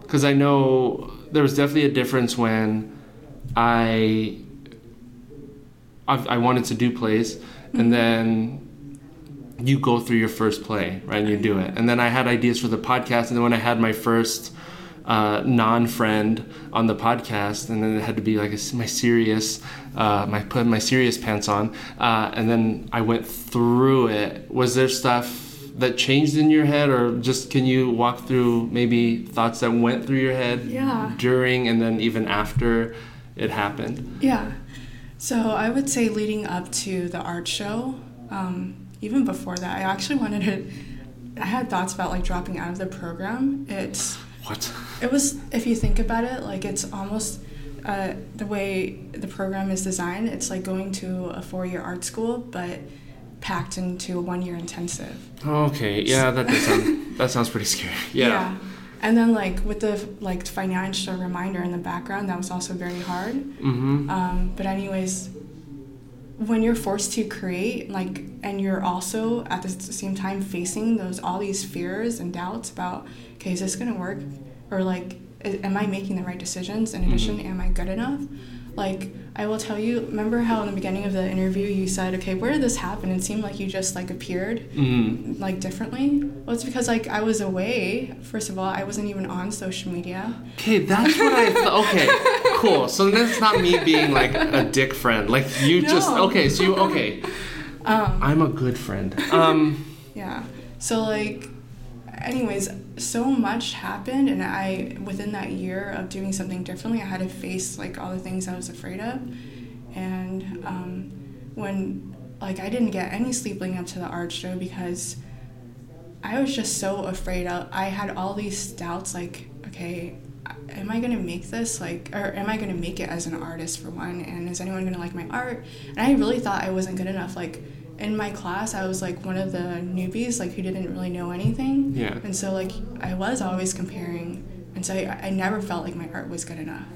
because I know there was definitely a difference when I I, I wanted to do plays, and then you go through your first play, right? And you do it. And then I had ideas for the podcast, and then when I had my first uh, non-friend on the podcast, and then it had to be like a, my serious, uh, my put my serious pants on, uh, and then I went through it. Was there stuff that changed in your head, or just can you walk through maybe thoughts that went through your head Yeah. during and then even after it happened? Yeah. So I would say leading up to the art show, um, even before that, I actually wanted to. I had thoughts about like dropping out of the program. It's What? It was if you think about it, like it's almost uh, the way the program is designed. It's like going to a four-year art school, but packed into a one-year intensive. Okay, yeah, that does sound, *laughs* that sounds pretty scary. Yeah. And then like with the like financial reminder in the background, that was also very hard. Mm-hmm. Um, but anyways, when you're forced to create, like, and you're also at the same time facing those all these fears and doubts about, okay, is this gonna work, or like, am I making the right decisions? In addition, am I good enough? Like, I will tell you. Remember how in the beginning of the interview you said, okay, where did this happen? It seemed like you just like appeared Mm-hmm. like differently. Well, it's because like I was away. First of all, I wasn't even on social media. Okay, that's what I thought. Okay, cool. So that's not me being like a dick friend. Like you just okay. So you okay. *laughs* Um, I'm a good friend. Um. *laughs* Yeah. So like anyways, so much happened and I within that year of doing something differently, I had to face like all the things I was afraid of. And um, when like I didn't get any sleep leading up to the art show because I was just so afraid. of, I had all these doubts like, okay, am I gonna make this like, or am I gonna make it as an artist for one? And is anyone gonna like my art? And I really thought I wasn't good enough. Like in my class, I was like one of the newbies, like who didn't really know anything. Yeah. And so like I was always comparing, and so I, I never felt like my art was good enough.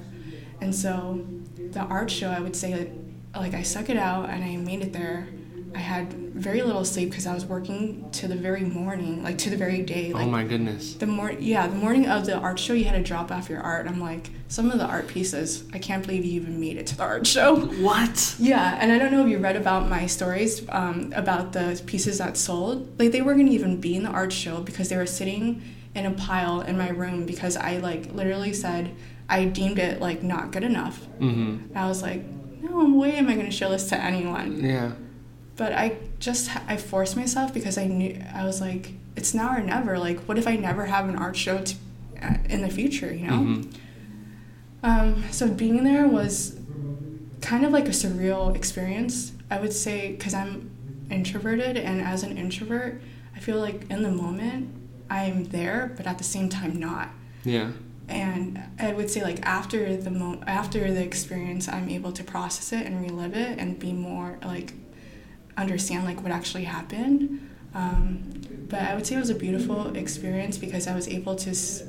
And so the art show, I would say like, like I stuck it out and I made it there. I had very little sleep because I was working to the very morning, like to the very day. Like oh my goodness. the mor- yeah, the morning of the art show, you had to drop off your art. I'm like, some of the art pieces, I can't believe you even made it to the art show. What? Yeah, and I don't know if you read about my stories um, about the pieces that sold. Like they weren't gonna even be in the art show because they were sitting in a pile in my room because I like literally said I deemed it like not good enough. Mm-hmm. I was like, no way am I gonna show this to anyone. Yeah. But I just I forced myself because I knew I was like it's now or never. Like what if I never have an art show to, uh, in the future? You know. Mhm. Um, so being there was kind of like a surreal experience. I would say because I'm introverted, and as an introvert, I feel like in the moment I'm there, but at the same time not. Yeah. And I would say like after the mo- after the experience, I'm able to process it and relive it and be more like understand like what actually happened. Um, but I would say it was a beautiful experience because I was able to, s-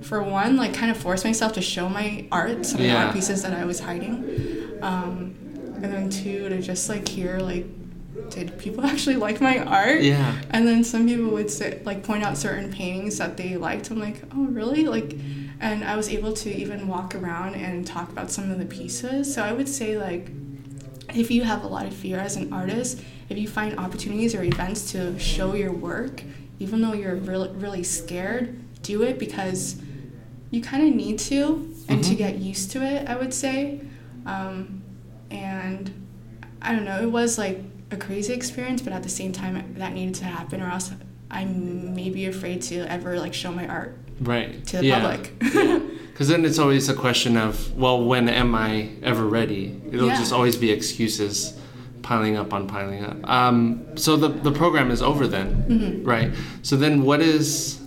for one, like kind of force myself to show my art, some of the Yeah. art pieces that I was hiding, um, and then two to just like hear like, did people *laughs* actually like my art? Yeah. And then some people would say, like point out certain paintings that they liked. I'm like, oh really? Like, and I was able to even walk around and talk about some of the pieces. So I would say like, if you have a lot of fear as an artist, if you find opportunities or events to show your work, even though you're really really scared, do it because you kind of need to and to Mhm. get used to it. I would say, um, and I don't know. It was like a crazy experience, but at the same time, that needed to happen, or else I may be afraid to ever like show my art Right. to the yeah. public. *laughs* Because then it's always a question of, well, when am I ever ready? It'll Yeah. just always be excuses piling up on piling up. Um, so the, the program is over then, Mhm. right? So then what is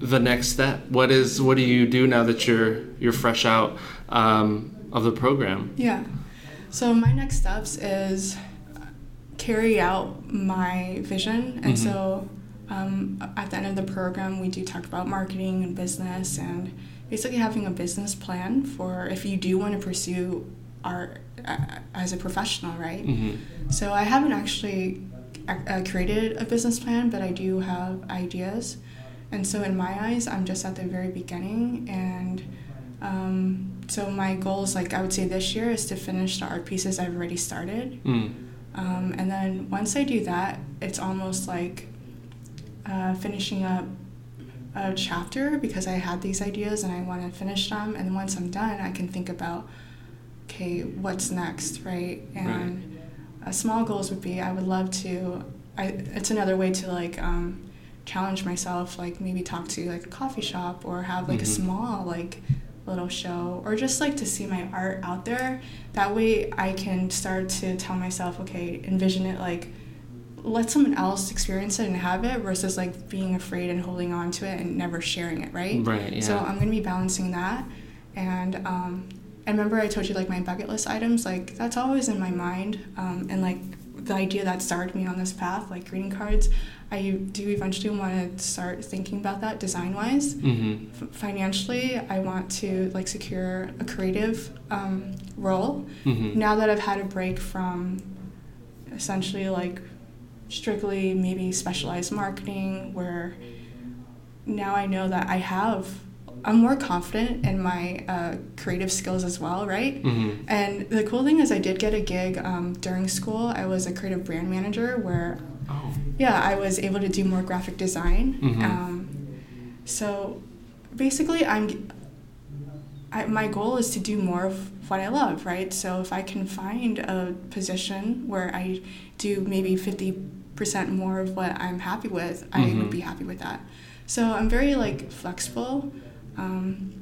the next step? What is what do you do now that you're you're fresh out um, of the program? Yeah. So my next steps is carry out my vision, and Mhm. so um, at the end of the program, we do talk about marketing and business, and basically having a business plan for if you do want to pursue art uh, as a professional, right? hmm So I haven't actually uh, created a business plan, but I do have ideas. And so in my eyes, I'm just at the very beginning. And um, so my goals, like I would say this year, is to finish the art pieces I've already started. Mm. Um, and then once I do that, it's almost like uh, finishing up a chapter because I had these ideas and I want to finish them. And once I'm done, I can think about, okay, what's next, right? And uh, small goals would be I would love to. I it's another way to like um, challenge myself, like maybe talk to like a coffee shop or have like Mhm. a small like little show or just like to see my art out there. That way I can start to tell myself, okay, envision it like let someone else experience it and have it versus like being afraid and holding on to it and never sharing it, right? Right. Yeah. So I'm gonna be balancing that, and um, I remember I told you like my bucket list items, like that's always in my mind, um, and like the idea that started me on this path, like greeting cards. I do eventually want to start thinking about that design wise. hmm F- financially, I want to like secure a creative um, role. hmm Now that I've had a break from essentially like strictly maybe specialized marketing, where now I know that I have, I'm more confident in my uh, creative skills as well, right? hmm And the cool thing is, I did get a gig um, during school. I was a creative brand manager where, Oh. yeah, I was able to do more graphic design. Mhm. Um, so basically, I'm. I, my goal is to do more of what I love, right? So if I can find a position where I do maybe 50% more of what I'm happy with, I Mhm. would be happy with that. So I'm very like flexible. Um,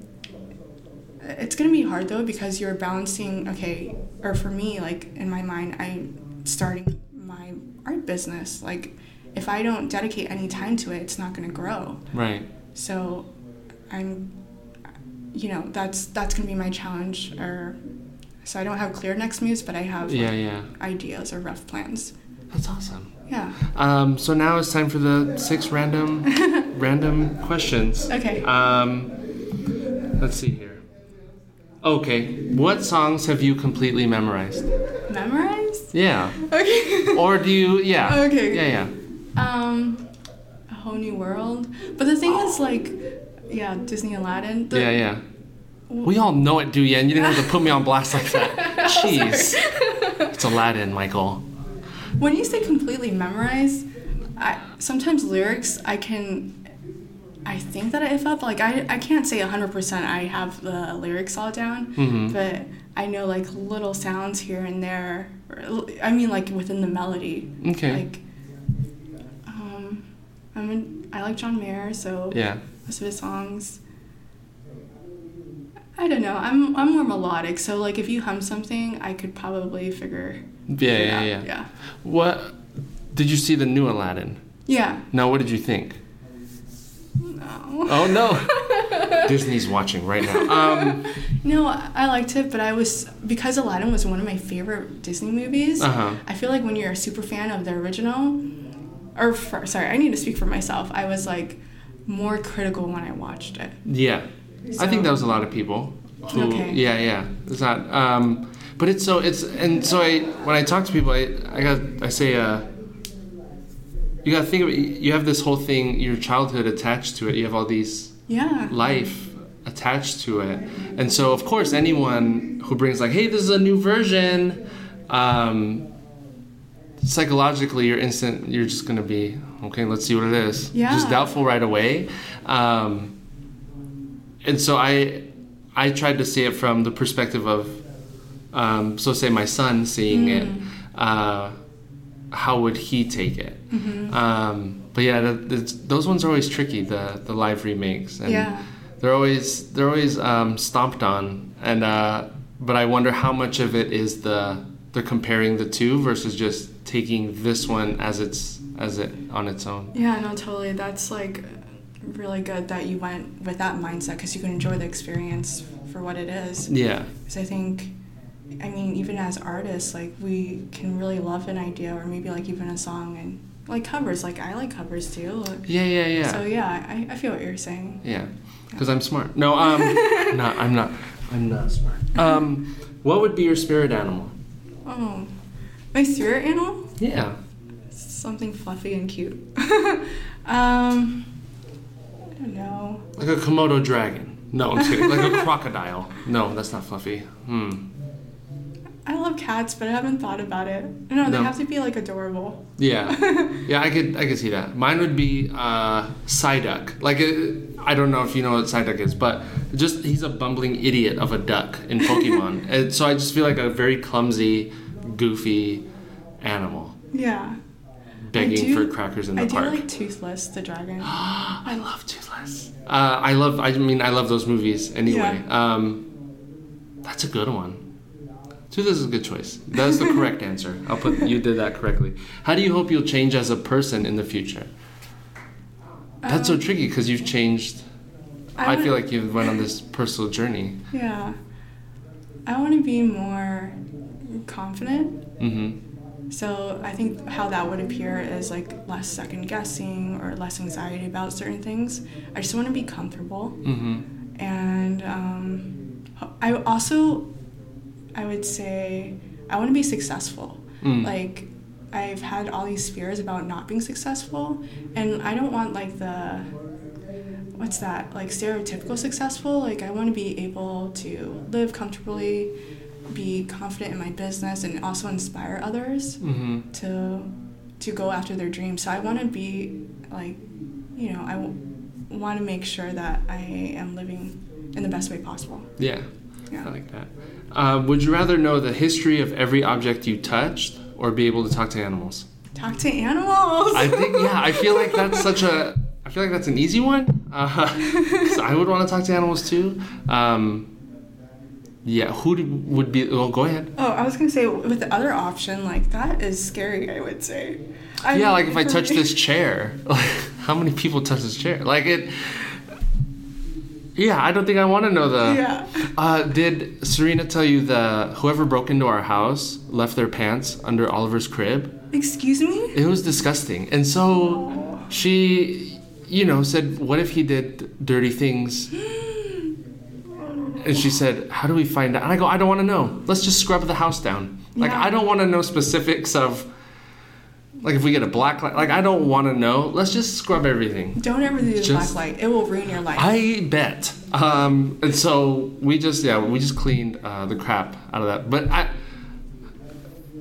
it's gonna be hard though because you're balancing. Okay, or for me, like in my mind, I'm starting my art business. Like if I don't dedicate any time to it, it's not gonna grow. Right. So I'm you know, that's that's gonna be my challenge. Or so I don't have clear next moves, but I have like, Yeah, yeah. ideas or rough plans. That's awesome. Yeah. Um, so now it's time for the six random *laughs* random questions. Okay. Um, let's see here. Okay, what songs have you completely memorized? Memorized. Yeah. Okay. *laughs* Or do you? Yeah. Okay. Yeah, yeah. um, a whole new world. But the thing is, like, yeah, Disney Aladdin. The, Yeah, yeah. We all know it, do you? And you didn't have to put me on blast like that. *laughs* Jeez. It's Aladdin, Michael. When you say completely memorize, I sometimes lyrics I can. I think that I felt like I, I can't say 100% I have the lyrics all down, Mhm. but I know like little sounds here and there. Or, I mean, like within the melody. Okay. Like, um, I'm in, I like John Mayer, so Yeah. most of his songs. I don't know. I'm I'm more melodic, so like if you hum something, I could probably figure. Yeah, it yeah, yeah. Yeah. What did you see the new Aladdin? Yeah. Now, what did you think? No. Oh no. *laughs* Disney's watching right now. Um, *laughs* No, I liked it, but I was because Aladdin was one of my favorite Disney movies. Uh-huh. I feel like when you're a super fan of the original, or for, sorry, I need to speak for myself. I was like more critical when I watched it. yeah. I think that was a lot of people. Who, Okay. Yeah, yeah. It's not. Um, but it's so it's and so I when I talk to people I I got I say uh. You gotta think of it. You have this whole thing, your childhood attached to it. You have all these Yeah. life attached to it. And so, of course, anyone who brings like, "Hey, this is a new version," um, psychologically, you're instant. You're just gonna be okay. Let's see what it is. Yeah. Just doubtful right away. Um, and so I, I tried to see it from the perspective of, um, so say my son seeing it. Mm. Uh, how would he take it? Mm-hmm. Um, but yeah, that, that's, those ones are always tricky. The the live remakes. And Yeah. they're always they're always um, stomped on, and uh, but I wonder how much of it is the they're comparing the two versus just taking this one as its as it on its own. Yeah, no, totally. That's like really good that you went with that mindset because you can enjoy the experience for what it is. Yeah, Because I think, I mean, even as artists, like we can really love an idea or maybe like even a song and like covers. Like I like covers too. yeah, yeah, yeah, So yeah, I, I feel what you're saying. yeah. Because I'm smart. No, um, *laughs* no, I'm not. I'm not smart. Um, what would be your spirit animal? Oh, my spirit animal? Yeah. Something fluffy and cute. *laughs* um, I don't know. Like a Komodo dragon. No, I'm kidding. Like a *laughs* crocodile. No, that's not fluffy. Hmm. I love cats, but I haven't thought about it. No, they No. have to be like adorable. Yeah, *laughs* yeah, I could, I could see that. Mine would be uh, Psyduck. Like, uh, I don't know if you know what Psyduck is, but just he's a bumbling idiot of a duck in *laughs* Pokemon, and so I just feel like a very clumsy, goofy animal Yeah. begging do- for crackers in the I do park. like Toothless, the dragon. *gasps* I love Toothless. Uh, I love. I mean, I love those movies anyway. Um, that's a good one. Toothless is a good choice. That's the correct *laughs* answer. I'll put you did that correctly. How do you hope you'll change as a person in the future? That's so Um, tricky because you've changed. I, would- feel like you've went on this personal journey. Yeah. I want to be more confident. Mm-hmm. So I think how that would appear is like less second guessing or less anxiety about certain things. I just want to be comfortable. Mm-hmm. And um, I also, I would say, I want to be successful. Mm. Like, I've had all these fears about not being successful, and I don't want like the what's that like stereotypical successful. Like, I want to be able to live comfortably, be confident in my business, and also inspire others Mm-hmm. to to go after their dreams. So I want to be like, you know, I w- want to make sure that I am living in the best way possible. Yeah. Yeah. I like that. Uh, would you rather know the history of every object you touched or be able to talk to animals? Talk to animals. I think, yeah, I feel like that's *laughs* such a, I feel like that's an easy one. Uh, I would want to talk to animals too. Um, yeah, who do, would be, well, go ahead. oh, I was gonna say with the other option, like that is scary. I would say. I yeah, mean, like if I touch me- this chair, like *laughs* how many people touch this chair? Like it, Yeah, I don't think I want to know the. Yeah. Uh, did Serena tell you the whoever broke into our house left their pants under Oliver's crib? Excuse me? It was disgusting. And so she, you know, said, What if he did dirty things? And she said, How do we find out? And I go, I don't want to know. Let's just scrub the house down. Like, Yeah. I don't want to know specifics of, like, if we get a black light. Like, I don't want to know. Let's just scrub everything. Don't ever do the Just- black light. It will ruin your life. I bet. Um, and so we just yeah we just cleaned uh, the crap out of that. But I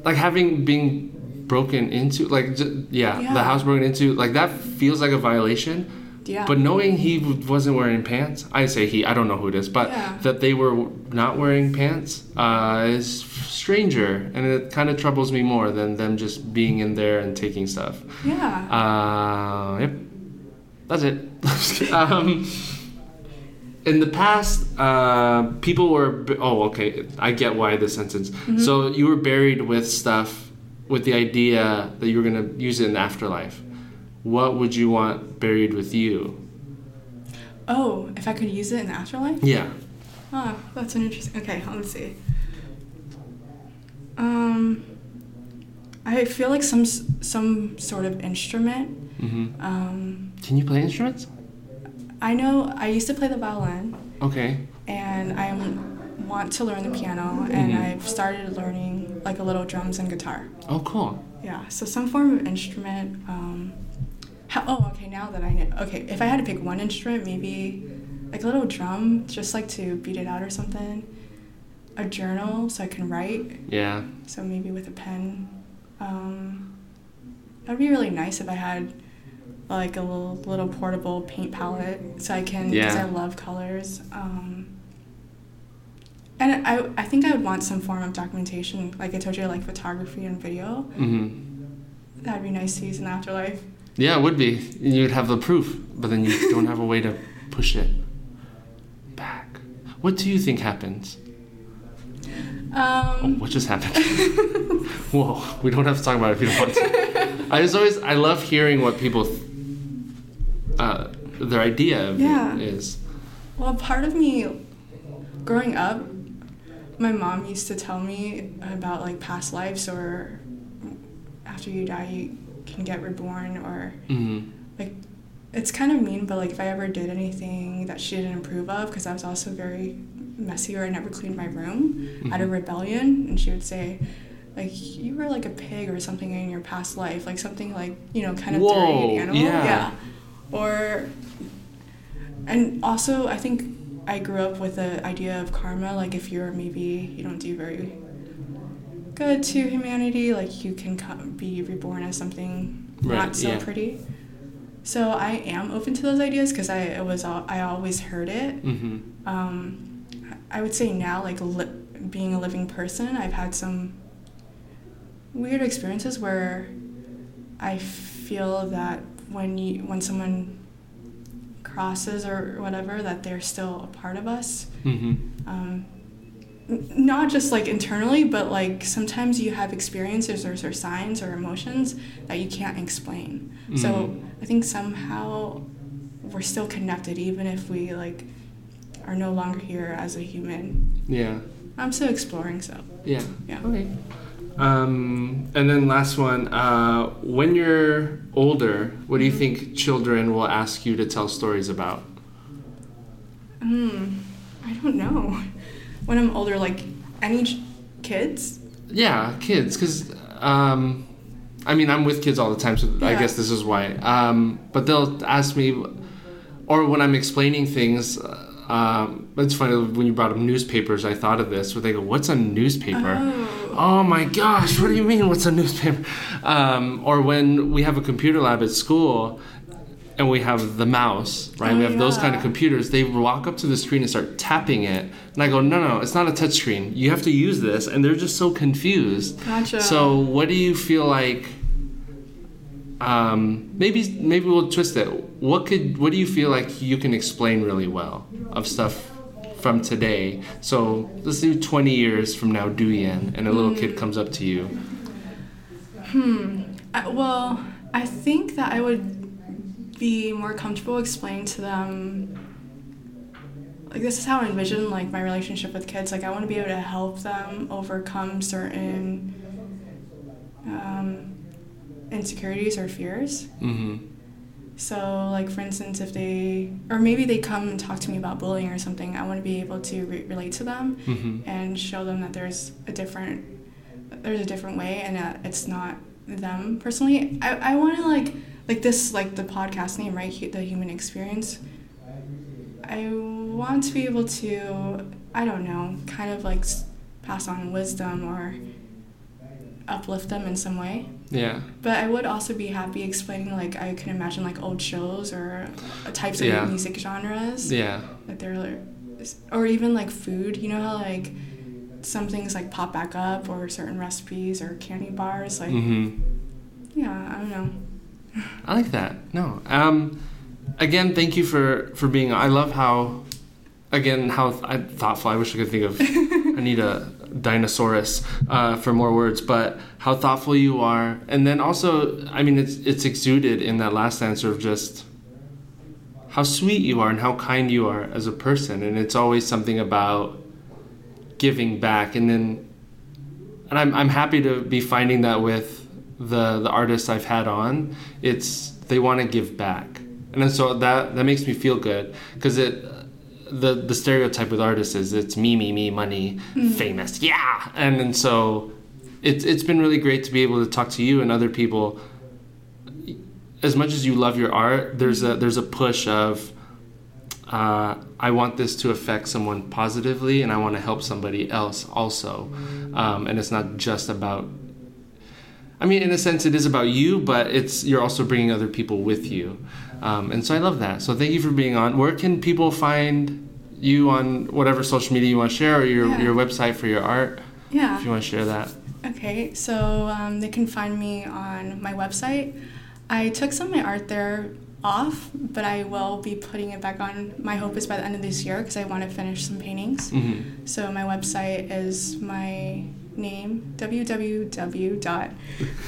like having being broken into like j- yeah, the house broken into like that feels like a violation. Yeah. But knowing he wasn't wearing pants, I say he, I don't know who it is, but Yeah. that they were not wearing pants uh, is stranger, and it kind of troubles me more than them just being in there and taking stuff. yeah. Uh, yep. That's it. *laughs* um, in the past, uh, people were. Oh, okay. I get why this sentence. So you were buried with stuff with the idea that you were going to use it in the afterlife. What would you want buried with you? oh, if I could use it in the afterlife? Yeah. Oh, that's an interesting. Okay, let's see. Um, I feel like some some sort of instrument. hmm Um, Can you play instruments? I know I used to play the violin, Okay. and I want to learn the piano, and Mhm. I've started learning like a little drums and guitar. Oh, cool. Yeah, so some form of instrument. Um, how, oh, okay. Now that I know, okay, if I had to pick one instrument, maybe like a little drum, just like to beat it out or something. A journal so I can write. Yeah. So maybe with a pen. Um, that'd be really nice if I had like a little little portable paint palette so I can because Yeah. I love colors. Um, and I I think I would want some form of documentation. Like I told you, like photography and video. hmm That'd be nice to use in afterlife. Yeah, it would be. You'd have the proof, but then you don't have a way to push it back. What do you think happens? Oh, Um, what just happened? *laughs* Whoa, we don't have to talk about it if you don't want to. I just always, I love hearing what people, uh, their idea of Yeah. is. Well, part of me, growing up, my mom used to tell me about like past lives or after you die you can get reborn or hmm like it's kind of mean but like if i ever did anything that she didn't approve of because i was also very messy or i never cleaned my room out of Mhm. rebellion and she would say like you were like a pig or something in your past life like something like you know kind of dirty Whoa, animal yeah. or and also i think i grew up with the idea of karma like if you're maybe you don't do very good to humanity like you can co- be reborn as something Right, not so yeah. pretty so i am open to those ideas because i it was i always heard it hmm um, I would say now, like li- being a living person, I've had some weird experiences where I feel that when you when someone crosses or whatever, that they're still a part of us. hmm Um, not just like internally, but like sometimes you have experiences or, or signs or emotions that you can't explain. So Mhm. I think somehow we're still connected, even if we like are no longer here as a human. Yeah. I'm still exploring, so Yeah. yeah. Okay. Um, and then last one. Uh, when you're older, what do you think children will ask you to tell stories about? Hmm. I don't know. When I'm older, like any ch- kids. Yeah, kids, because um, I mean, I'm with kids all the time, so I guess this is why. Um, but they'll ask me, or when I'm explaining things. uh, Um, it's funny when you brought up newspapers. I thought of this, where they go, "What's a newspaper?" Oh. Oh my gosh, what do you mean? What's a newspaper? Um, or when we have a computer lab at school and we have the mouse, right? Oh, we have those kind of computers. They walk up to the screen and start tapping it. And I go, no, no, it's not a touch screen. You have to use this. And they're just so confused. Gotcha. So, what do you feel like? Um, maybe maybe we'll twist it. What could what do you feel like you can explain really well of stuff from today? So let's do twenty years from now, Duyen, and a little kid comes up to you. Hmm. I, well, I think that I would be more comfortable explaining to them like this is how I envision like my relationship with kids. Like I want to be able to help them overcome certain um, insecurities or fears. Mm-hmm. So, like for instance, if they or maybe they come and talk to me about bullying or something, I want to be able to re- relate to them Mm-hmm. and show them that there's a different there's a different way and that it's not them personally. I, I want to like like this like the podcast name right the human experience. I want to be able to I don't know kind of like pass on wisdom or uplift them in some way. Yeah. But I would also be happy explaining like I can imagine like old shows or types of Yeah. music genres Yeah. that they're or even like food. You know how like some things like pop back up or certain recipes or candy bars. Like Mm-hmm. yeah, I don't know. I like that. No. Um, again, thank you for for being. I love how, again, how I, thoughtful. I wish I could think of. I need a dinosaurus uh, for more words, but how thoughtful you are, and then also, I mean, it's it's exuded in that last answer of just how sweet you are and how kind you are as a person, and it's always something about giving back, and then, and I'm I'm happy to be finding that with the the artists I've had on, it's they want to give back, and then so that that makes me feel good because it the the stereotype with artists is it's me me me money famous yeah, and then so it's it's been really great to be able to talk to you and other people. As much as you love your art, there's a there's a push of. Uh, I want this to affect someone positively, and I want to help somebody else also. Um, and it's not just about I mean, in a sense, it is about you, but it's you're also bringing other people with you, um, and so I love that. So thank you for being on. Where can people find you on whatever social media you want to share, or your Yeah. your website for your art, Yeah. if you want to share that? Okay, so um, they can find me on my website. I took some of my art there off, but I will be putting it back on. My hope is by the end of this year because I want to finish some paintings. Mm-hmm. So my website is my name www dot *laughs* *laughs*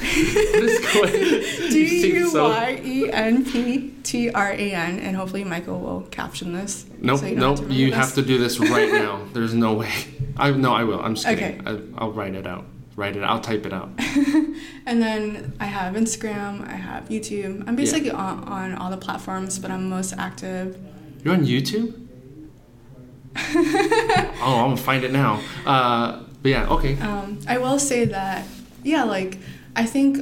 D U Y E N P T R A N and hopefully Michael will caption this. Nope, so nope. have to you remember have to do this right now. *laughs* There's no way. I no, I will. I'm just kidding. Okay. I, I'll write it out. Write it. I'll type it out. And then I have Instagram, I have YouTube. I'm basically on, on all the platforms, but I'm most active. You're on YouTube. oh, I'm gonna find it now. Uh, but yeah, okay. Um, I will say that, yeah, like I think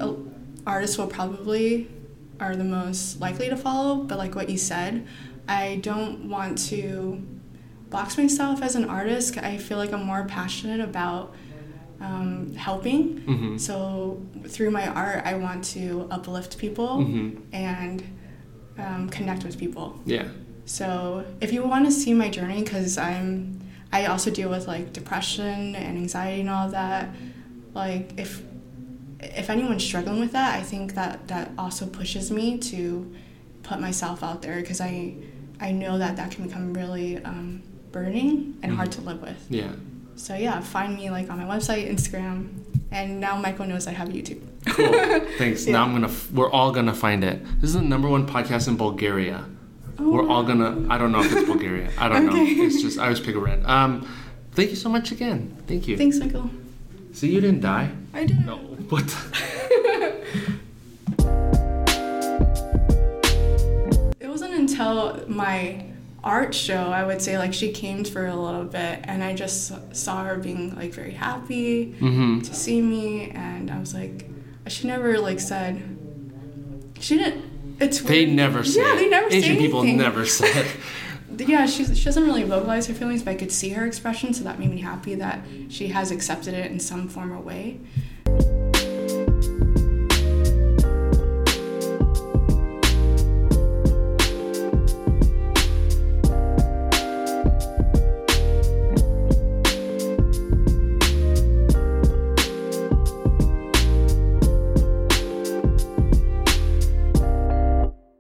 artists will probably are the most likely to follow, but like what you said, I don't want to box myself as an artist. I feel like I'm more passionate about um, helping. Mm-hmm. So through my art, I want to uplift people Mm-hmm. and um, connect with people. Yeah. So if you want to see my journey, because I'm, I also deal with like depression and anxiety and all that. Like if, if anyone's struggling with that, I think that that also pushes me to put myself out there because I, I know that that can become really um, burdening and hard to live with. Yeah. So yeah, find me like on my website, Instagram, and now Michael knows I have YouTube. Cool. *laughs* Thanks. Yeah. Now I'm gonna. f- We're all gonna find it. This is the number one podcast in Bulgaria. We're all gonna. I don't know if it's Bulgaria. I don't know. Oh. It's just I always pick a random. Um, thank you so much again. Thank you. Thanks, Michael. See, you didn't die. I did. No. What? *laughs* It wasn't until my art show, I would say, like she came for a little bit, and I just saw her being like very happy Mhm. to see me, and I was like, she never like said, she didn't. It's They weird. never say. Yeah, it. they never say Asian people never say it. *laughs* yeah, she, she doesn't really vocalize her feelings, but I could see her expression, so that made me happy that she has accepted it in some form or way.